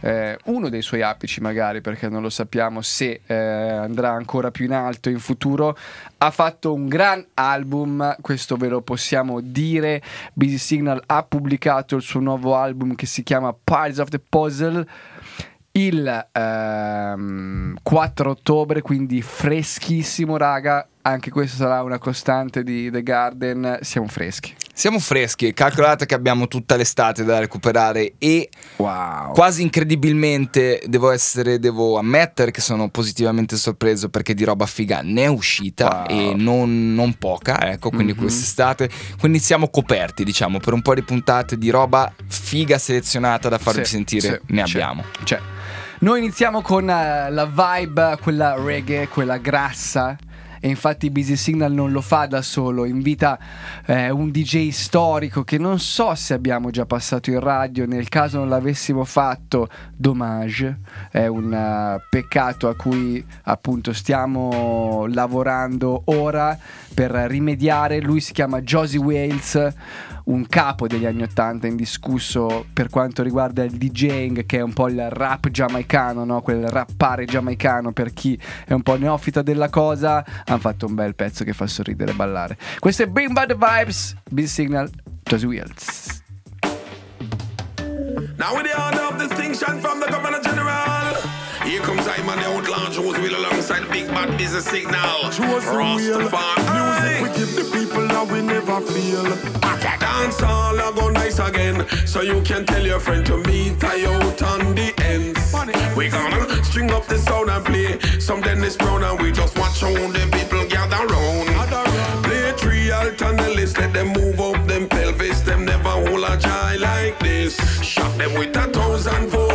eh, uno dei suoi apici magari perché non lo sappiamo se eh, andrà ancora più in alto in futuro ha fatto un gran album questo ve lo possiamo dire. Busy Signal ha pubblicato il suo nuovo album che si chiama Piles of the Puzzle il ehm, 4 ottobre quindi freschissimo raga. Anche questa sarà una costante di The Garden. Siamo freschi Siamo freschi, calcolate che abbiamo tutta l'estate da recuperare e wow quasi incredibilmente devo essere, devo ammettere che sono positivamente sorpreso perché di roba figa ne è uscita Wow. e non, non poca, ecco, quindi Mhm. quest'estate, quindi siamo coperti diciamo per un po' di puntate di roba figa selezionata da farvi Sì, sentire, sì, ne c'è, abbiamo. c'è. Noi iniziamo con eh, la vibe, quella reggae, quella grassa. E infatti Busy Signal non lo fa da solo, invita eh, un DJ storico che non so se abbiamo già passato in radio, nel caso non l'avessimo fatto, Domage, è un eh, peccato a cui appunto stiamo lavorando ora per rimediare, lui si chiama Josie Wales, un capo degli anni 80 indiscusso per quanto riguarda il DJing che è un po' il rap giamaicano, no? quel rappare giamaicano per chi è un po' neofita della cosa, hanno fatto un bel pezzo che fa sorridere e ballare. Questo è Bring the Vibes, Bill Signal, Josie Wales. Now with the order of distinction from the Governor General. Here comes I man, the outlaw Joes will alongside big bad business signal. Wheel. Music Rastafari. we give the people that we never feel. Dance all I go nice again. So you can tell your friend to meet I out on the ends. We gonna string up the sound and play some Dennis Brown and we just watch how the people gather round. Play three alternatives, let them move up them pelvis. Them never hold a jai like this. Shock them with a thousand volt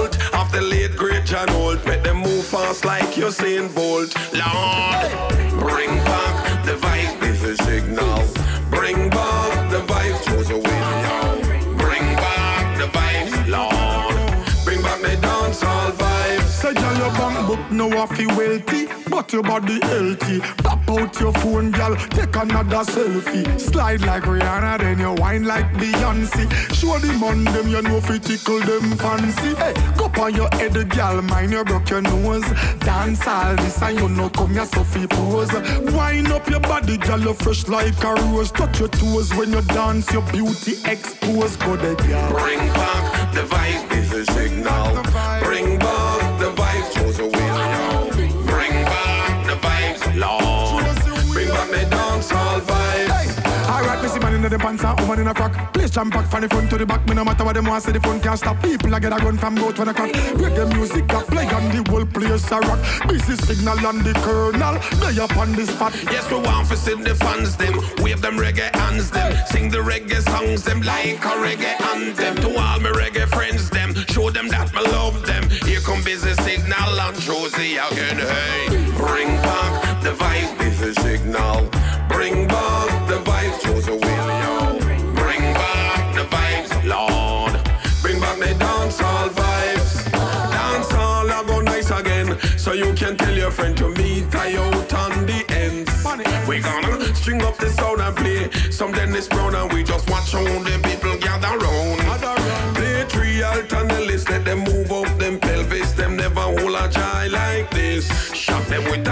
fast like Usain Bolt. Lord, bring back the vibes, this is signal. Bring back the vibes, choose a window. Bring back the vibes, Lord. Bring back the dancehall vibes. Say, girl, your bank book no waffy wealthy, but your body healthy. Pop out your phone, girl, take another selfie. Slide like Rihanna, then you whine like Beyonce. Show the man them, you know, fi tickle them fancy. Hey, go on your head, girl, mind you broke your nose. Dance all this, and you know, come here, Sophie pose. Wind up your body, girl, you fresh like a rose. Touch your toes when you dance, your beauty expose. Go there, girl. Bring back the vibe. this is signal. In the pants and woman in a frock. Place jam pack from the front to the back. Me no matter what them want, say the front can't stop. People I get a gun from both when I crack. Reggae music a play and the whole place a rock. Busy signal and the colonel, they up on the spot. Yes, we want to see the fans them, wave them reggae hands them, sing the reggae songs them like a reggae anthem. To all my reggae friends them, show them that me love them. Here come busy signal and Josie again. Hey, bring back the vibes, busy signal. Bring back can tell your friend to meet I out on the ends. We gonna string up the sound and play some Dennis Brown and we just watch how the people gather round. Play three alt on the list, let them move up them pelvis, them never hold a joy like this. Shot them with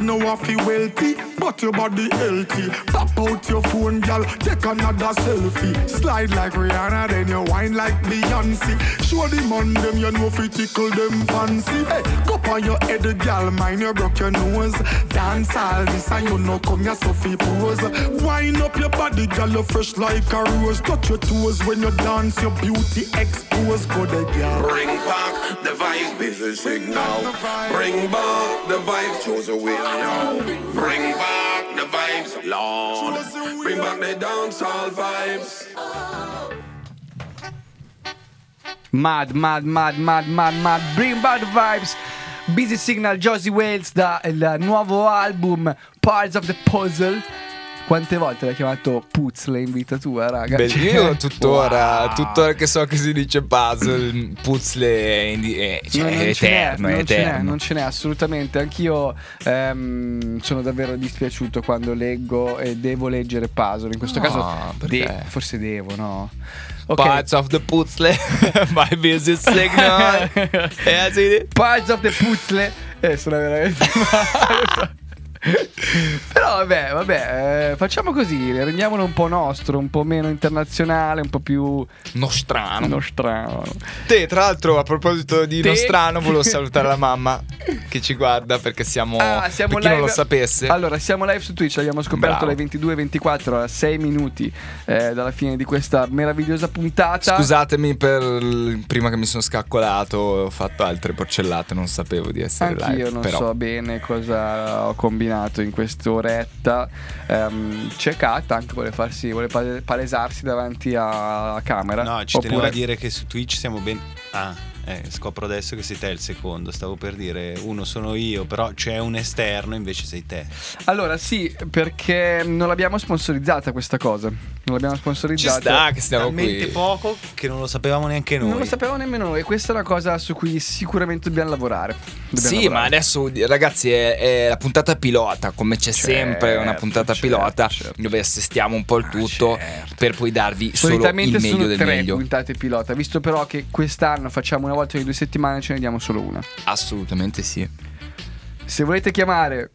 no I feel wealthy But your body healthy Pop out your phone girl Take another selfie. Slide like Rihanna Then you whine like Beyonce. Show the man them you know fi tickle them fancy. Hey, cup on your head girl Mind you broke your nose. Dance all this and you know come so fi pose. Wind up your body girl You fresh like a rose. Touch your toes when you dance Your beauty exposed Go there girl Bring back the vibes, busy signal. Bring back the vibes, Joseph William. Bring back the vibes, Lord. Bring back the dancehall vibes. Mad, mad, mad, mad, mad, mad. Bring back the vibes. Busy Signal Josie Wales dal nuovo album Parts of the Puzzle. Quante volte l'hai chiamato Puzzle in vita tua, raga? Beh, Cioè, io tuttora, wow. tuttora che so che si dice puzzle, puzzle è, indi- è- cioè, No, è non ce n'è, eterno, è non ce n'è, non ce n'è assolutamente. Anch'io ehm, sono davvero dispiaciuto quando leggo e devo leggere puzzle. In questo No, caso, perché? de- forse devo, no? Ok. Parts of the puzzle, my busy signal. Eh. Parts of the Puzzle. Eh, sono veramente. Però vabbè, vabbè, eh, facciamo così, rendiamolo un po' nostro, un po' meno internazionale, un po' più Nostrano. nostrano. Te, tra l'altro, a proposito di Te- Nostrano, volevo salutare la mamma che ci guarda perché siamo. Ah, siamo per chi live. non lo sapesse. Allora, siamo live su Twitch, abbiamo scoperto Bravo. alle 22.24, a 6 minuti eh, dalla fine di questa meravigliosa puntata. Scusatemi per il- prima che mi sono scaccolato, ho fatto altre porcellate, non sapevo di essere Anch'io live. non però. so bene cosa ho combinato in quest'oretta. Ehm, c'è Kat anche vuole farsi, vuole pale- palesarsi davanti alla camera. No, ci tenevo a Oppure- dire che su Twitch siamo ben. Ah, eh, scopro adesso che sei te il secondo. Stavo per dire uno sono io, però c'è un esterno, invece sei te. Allora, sì, perché non l'abbiamo sponsorizzata questa cosa. Non l'abbiamo Ci sponsorizzata. sta che stiamo Talmente qui. poco che non lo sapevamo neanche noi. Non lo sapevamo nemmeno noi, e questa è una cosa su cui sicuramente dobbiamo lavorare. Dobbiamo Sì, lavorare. ma adesso ragazzi è, è la puntata pilota, come c'è Certo, sempre una puntata certo, pilota certo. Ah, dove assestiamo un po' il tutto per poi darvi solo il meglio sono del tre meglio. puntate pilota, visto però che quest'anno facciamo una volta ogni due settimane, ce ne diamo solo una. Assolutamente sì. Se volete chiamare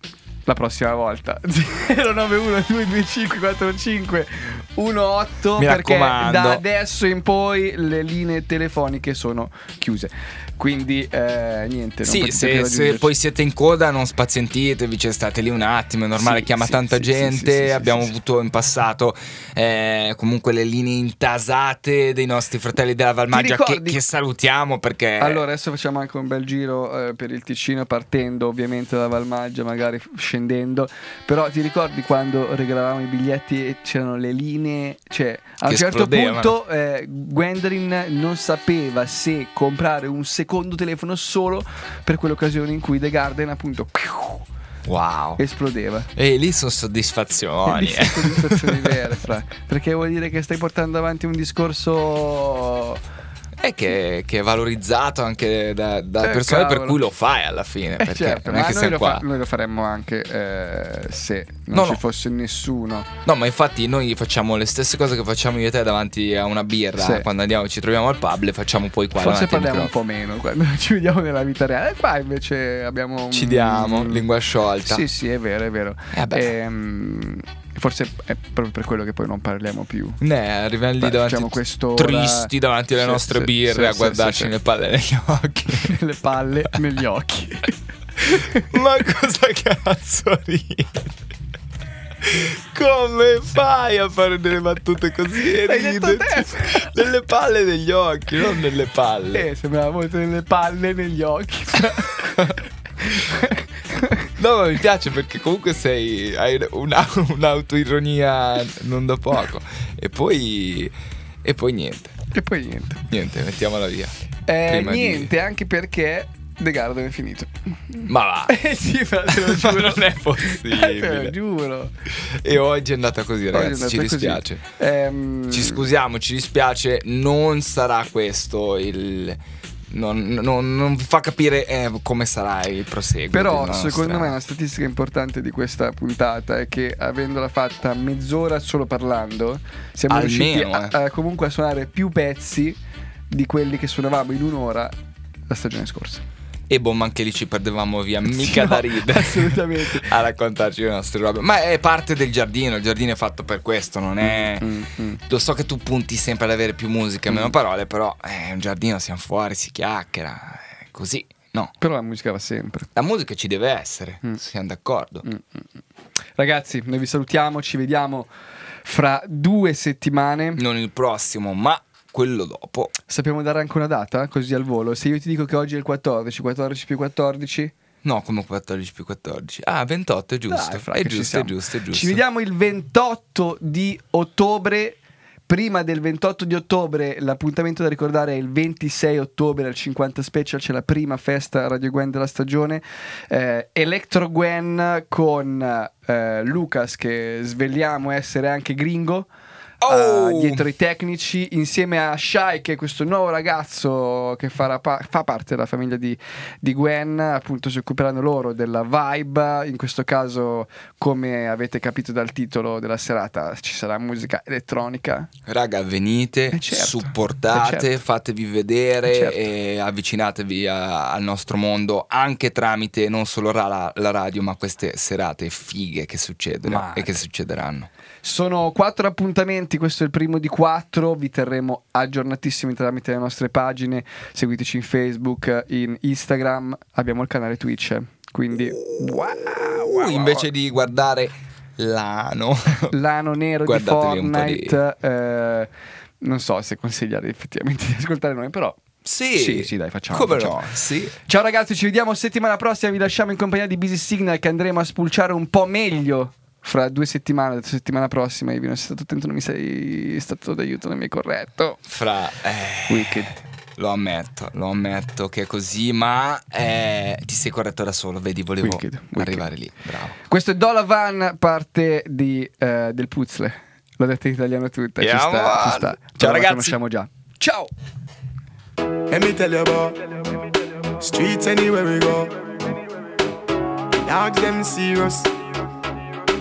la prossima volta 091 225 45 18 Mi perché raccomando. da adesso in poi le linee telefoniche sono chiuse. Quindi eh, niente, non Sì, se, se poi siete in coda non spazientitevi, cioè state lì un attimo, è normale, Sì, chiama sì, tanta sì, gente, abbiamo avuto in passato eh, comunque le linee intasate dei nostri fratelli della Valmaggia che, che salutiamo perché... Allora, adesso facciamo anche un bel giro eh, per il Ticino, partendo ovviamente da Valmaggia, magari scendendo. Però ti ricordi quando regalavamo i biglietti e c'erano le linee? Cioè, a un certo punto eh, Gwendolyn non sapeva se comprare un secondo telefono solo per quell'occasione in cui The Garden, appunto, Wow. esplodeva. E lì sono soddisfazioni. lì sono soddisfazioni vere, fra. Perché vuol dire che stai portando avanti un discorso. È che, che è valorizzato anche da, dalle Eh, persone per cavolo. cui lo fai alla fine. Eh, Perché certo, ma noi lo, fa- noi lo faremmo anche eh, se non No, ci no. fosse nessuno. No, ma infatti noi facciamo le stesse cose che facciamo io e te davanti a una birra. Sì. Quando andiamo, ci troviamo al pub, le facciamo poi qua. Forse parliamo un po' meno quando ci vediamo nella vita reale. E qua invece abbiamo. un- Ci diamo, lingua sciolta. Sì, sì, è vero, è vero. Eh, vabbè. Ehm, forse è proprio per quello che poi non parliamo più. Ne, arriviamo lì Beh, davanti facciamo quest'ora- tristi davanti alle Sì, nostre sì, birre sì, a guardarci le palle negli occhi. Le palle negli occhi. Ma cosa cazzo ridi? Come fai a fare delle battute così e te. Nelle palle degli occhi, non nelle palle. Eh, sembrava molto delle palle negli occhi. No, ma mi piace perché comunque sei. hai una- un'autoironia non da poco. E poi. E poi niente. E poi niente. Niente, mettiamola via. Eh, Prima di- niente, anche perché De Gardo è finito. Ma va. Eh sì, ma te lo giuro. non è Eh, te lo possibile. giuro. E oggi è andata così, ragazzi. Ci dispiace. Ehm, Ci scusiamo, ci dispiace. Non sarà questo il. Non, non- non fa capire eh, come sarà il proseguo. Però secondo me una statistica importante di questa puntata è che avendola fatta mezz'ora solo parlando, siamo Almeno, riusciti a, eh. a comunque a suonare più pezzi di quelli che suonavamo in un'ora la stagione scorsa. E boh, ma anche lì ci perdevamo via, mica No, da ridere. Assolutamente. a raccontarci le nostre robe. Ma è parte del giardino, il giardino è fatto per questo, non è... Mm, mm. Lo so che tu punti sempre ad avere più musica meno parole, però è un giardino, siamo fuori, si chiacchiera, è così. No, Però la musica va sempre. la musica ci deve essere, Mm. siamo d'accordo. Ragazzi, noi vi salutiamo, ci vediamo fra due settimane. Non il prossimo, ma quello dopo. Sappiamo dare anche una data, così al volo. Se io ti dico che oggi è il 14, 14 più 14, No, come 14 più 14. Ah, 28 è giusto. Dai, fra è, giusto è giusto, è giusto. Ci vediamo il 28 di ottobre. Prima del 28 di ottobre, l'appuntamento da ricordare è il 26 ottobre al 50 Special, c'è la prima festa Radio Gwen della stagione. Eh, Electro Gwen con eh, Lucas, che svegliamo essere anche gringo. Oh! eh, dietro i tecnici insieme a Shai che è questo nuovo ragazzo che farà pa- fa parte della famiglia di, di Gwen appunto si occuperanno loro della vibe in questo caso come avete capito dal titolo della serata ci sarà musica elettronica Raga, venite, Eh, certo. supportate, Eh, certo. fatevi vedere Eh, certo. e avvicinatevi a- al nostro mondo anche tramite non solo ra- la radio, ma queste serate fighe che succedono Ma- e che succederanno. Sono quattro appuntamenti questo è il primo di quattro vi terremo aggiornatissimi tramite le nostre pagine seguiteci in Facebook in Instagram abbiamo il canale Twitch quindi wow, wow, wow. Invece di guardare l'ano, l'ano nero di Guardatevi po' di- Fortnite. eh, non so se consigliare effettivamente di ascoltare noi, però. sì, Sì, sì, dai, facciamo, Come facciamo. no? Sì. Ciao ragazzi, ci vediamo settimana prossima. Vi lasciamo in compagnia di Busy Signal che andremo a spulciare un po' meglio. Fra due settimane, la settimana prossima, Ivy, non sei stato attento, non mi sei stato d'aiuto, non mi hai corretto. Fra eh, Wicked. Lo ammetto, lo ammetto che è così, ma eh, ti sei corretto da solo, vedi, volevo Wicked, wicked. arrivare lì. Bravo. Questo è Dolavan, parte di, eh, del puzzle. L'ho detto in italiano tutta, ci Yeah, sta, ci sta. Ciao, Però la ragazzi. conosciamo già. Ciao! Let me tell you about streets anywhere we go. Dogs them serious.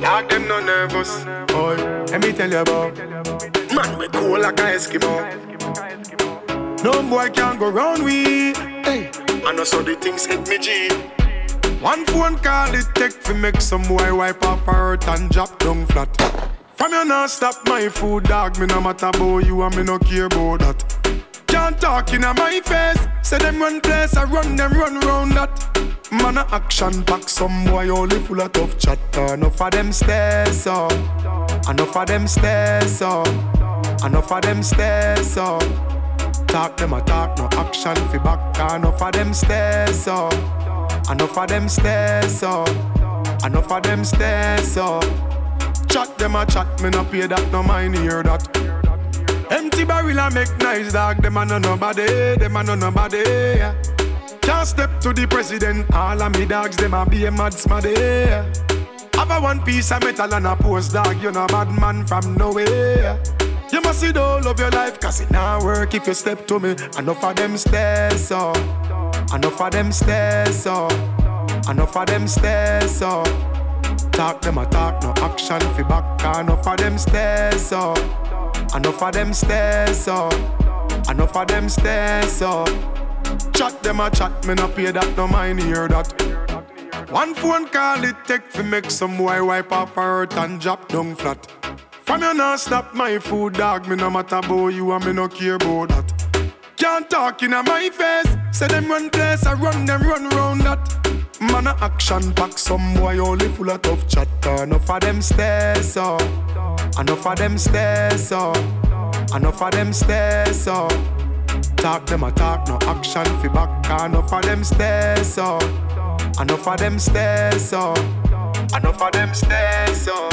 Dog them no nervous. Boy, let me tell you about man we cool like a Eskimo. No boy can go round we. Hey, I know so the things hit me G. One phone call it take to make some boy wipe up hurt and drop down flat. From you not stop my food, dog. Me no matter about you and me no care about that. Can't talk in my face. Say them run place, I run them run round that. Man a action pack, some boy only full of tough chatter. Enough of them stairs up, enough of them stairs up, enough of them stairs up. Talk them a talk, no action fi back. Enough of them stairs up, enough of them stairs up, enough of them stairs up. Chat them a chat, me no pay that, no mind hear that. Empty barrel and make nice dog. Them a no nobody, them a no nobody. Can't step to the president. All of me dogs, them a be a mad smaddy. Have a one piece of metal and a post dog. You're know bad man from nowhere. You must see whole of your life, cause it not work if you step to me. Enough of them stairs up. Enough of them stairs up. Enough of them stairs up. Talk them a talk, no action fi back. Enough of them stairs up. Enough of them stairs up. Enough of them stairs up. Chat them a chat, me no pay that, no mind hear that. One phone call it take fi make some boy wipe off hurt and drop down flat. From you not stop my food, dog. Me no matter about you and me no care about that. Can't talk in a my face. Say them run place, I run them run round that. Man a action pack, some boy only full of tough chatter. Enough of them stairs up, enough of them stairs up, enough of them stairs up. Talk them a talk, no action fi back. Enough of them stairs so. Enough of them stairs so. Enough of them stairs so.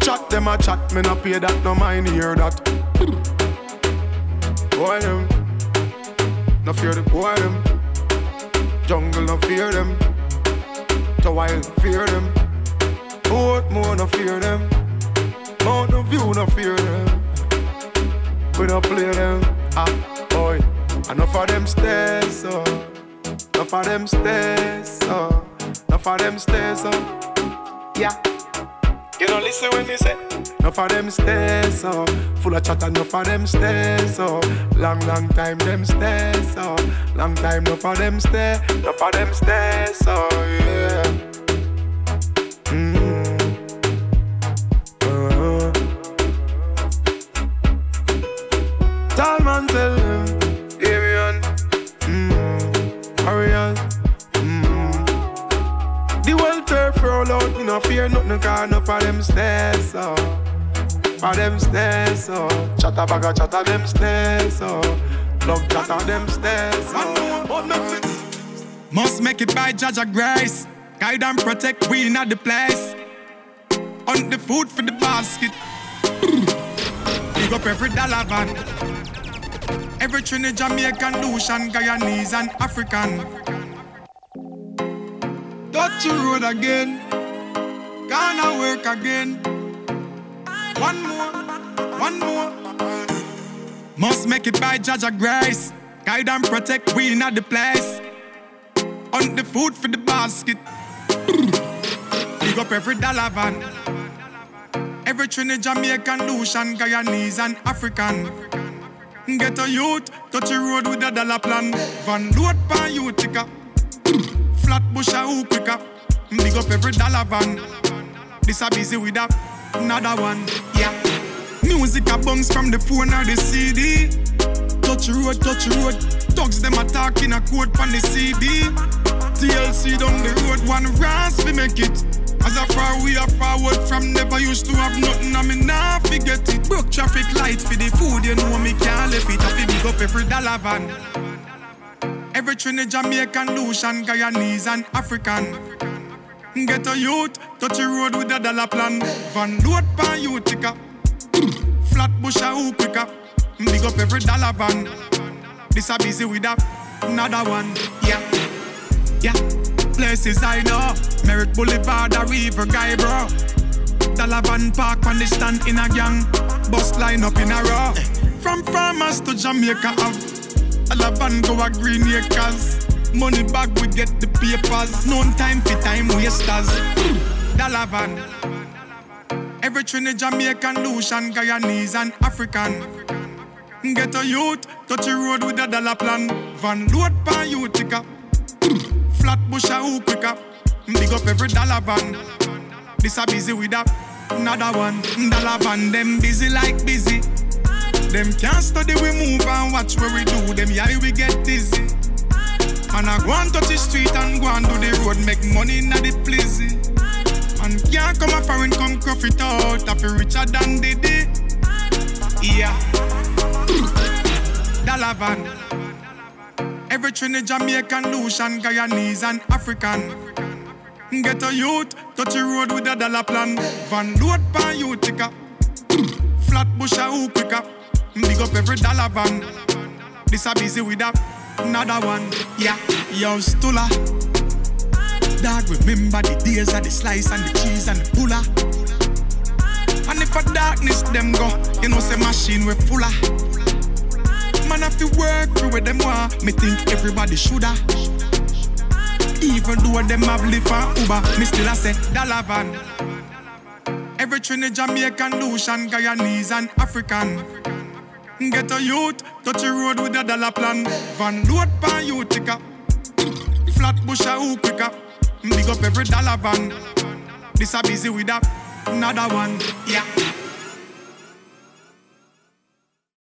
Chat them a chat, me no pay that, no mind hear that. Boy them, no fear the boy them. Jungle no fear them. The wild fear them. Boat more no fear them. Mountain view no fear them. We don't play them. Ah. Enough of them stairs, so. Enough of them stairs, so. Enough of them stairs, so. Yeah. You don't listen when they say. Enough of them stairs, so. Full of chat, enough of them stairs, so. Long, long time them stairs, so. Long time, enough of them stairs. Enough of them stairs, so. Yeah. No fear nothing, cause enough of them stairs, so. For them stairs, so. Chatter bag of chatter them stairs, so. Love chatter them stairs, so. Must make it by Judge of Grace. Guide and protect we in the place. On the food for the basket. Big up every dollar van. Every Trinidad, Jamaican, Lucian, Guyanese, and African. Touch the road again. Gonna work again. One more, one more. Must make it by Judge of Grace. Guide and protect we in the place. On the food for the basket. Big up every dollar van. Every Trinidad, Jamaican, Lucian, Guyanese, and African. Get a youth, touch the road with a dollar plan. Van load pan you ticker. Flat bush a who quicker. Big up every dollar van. This a busy with a another one. Yeah. Music a bounce from the phone or the CD. Touch road, touch road. Dogs them a talking a quote from the CD. TLC down the road, one ras we make it. As a far we are forward from never used to have nothing, I mean nah forget it. Broke traffic light for the food, you know me can't left it. I feel big up every dollar van. Every Trinidad, Jamaican, Lucian, Guyanese, and African. Get a youth, touch the road with a dollar plan. Van load pan you ticker. Flat bush a who quicker. Big up every dollar van. This a busy with a another one. Yeah, yeah. Places I know. Merritt Boulevard, a river guy, bro. Dollar van park on they stand in a gang. Bus line up in a row. From farmers to Jamaica have. Dollar van go a green acres. Money bag we get the papers. No time for time wasters. Dollar van. Every Trinidad, Jamaican, Lucian, Guyanese, and African. Get a youth, touch the road with a dollar plan. Van load pan you ticker. Flat bush a who quicker. Big up every dollar van. This a busy with a another one. Dollar van them busy like busy. Them can't study we move and watch where we do. Them yeah we get dizzy. Man I go and touch the street and go and do the road make money in the pleasy. Man can't come a foreign come cuff it out. I feel richer than Diddy. Yeah. Dollar van. Every Trinidad, Jamaican, Lucian, Guyanese, and African. Get a youth, touch the road with a dollar plan. Van load pan you ticker. Flat bush a who quicker. Big up every dollar van. This a busy with a another one. Yeah, yo Stula. Dog remember the days of the slice and the cheese and the puller. And if a darkness them go, you know say machine we fuller. Man have to work for where them want. Me think everybody shoulda. Even though them have live for Uber, me still a say dollar van. Every Trinidad, Jamaican, Lucian, Guyanese, and African. Get a youth, touch the road with a dollar plan. Van load pan you ticker. Flat bush a who quicker. Big up every dollar van. This a busy with a another one. Yeah.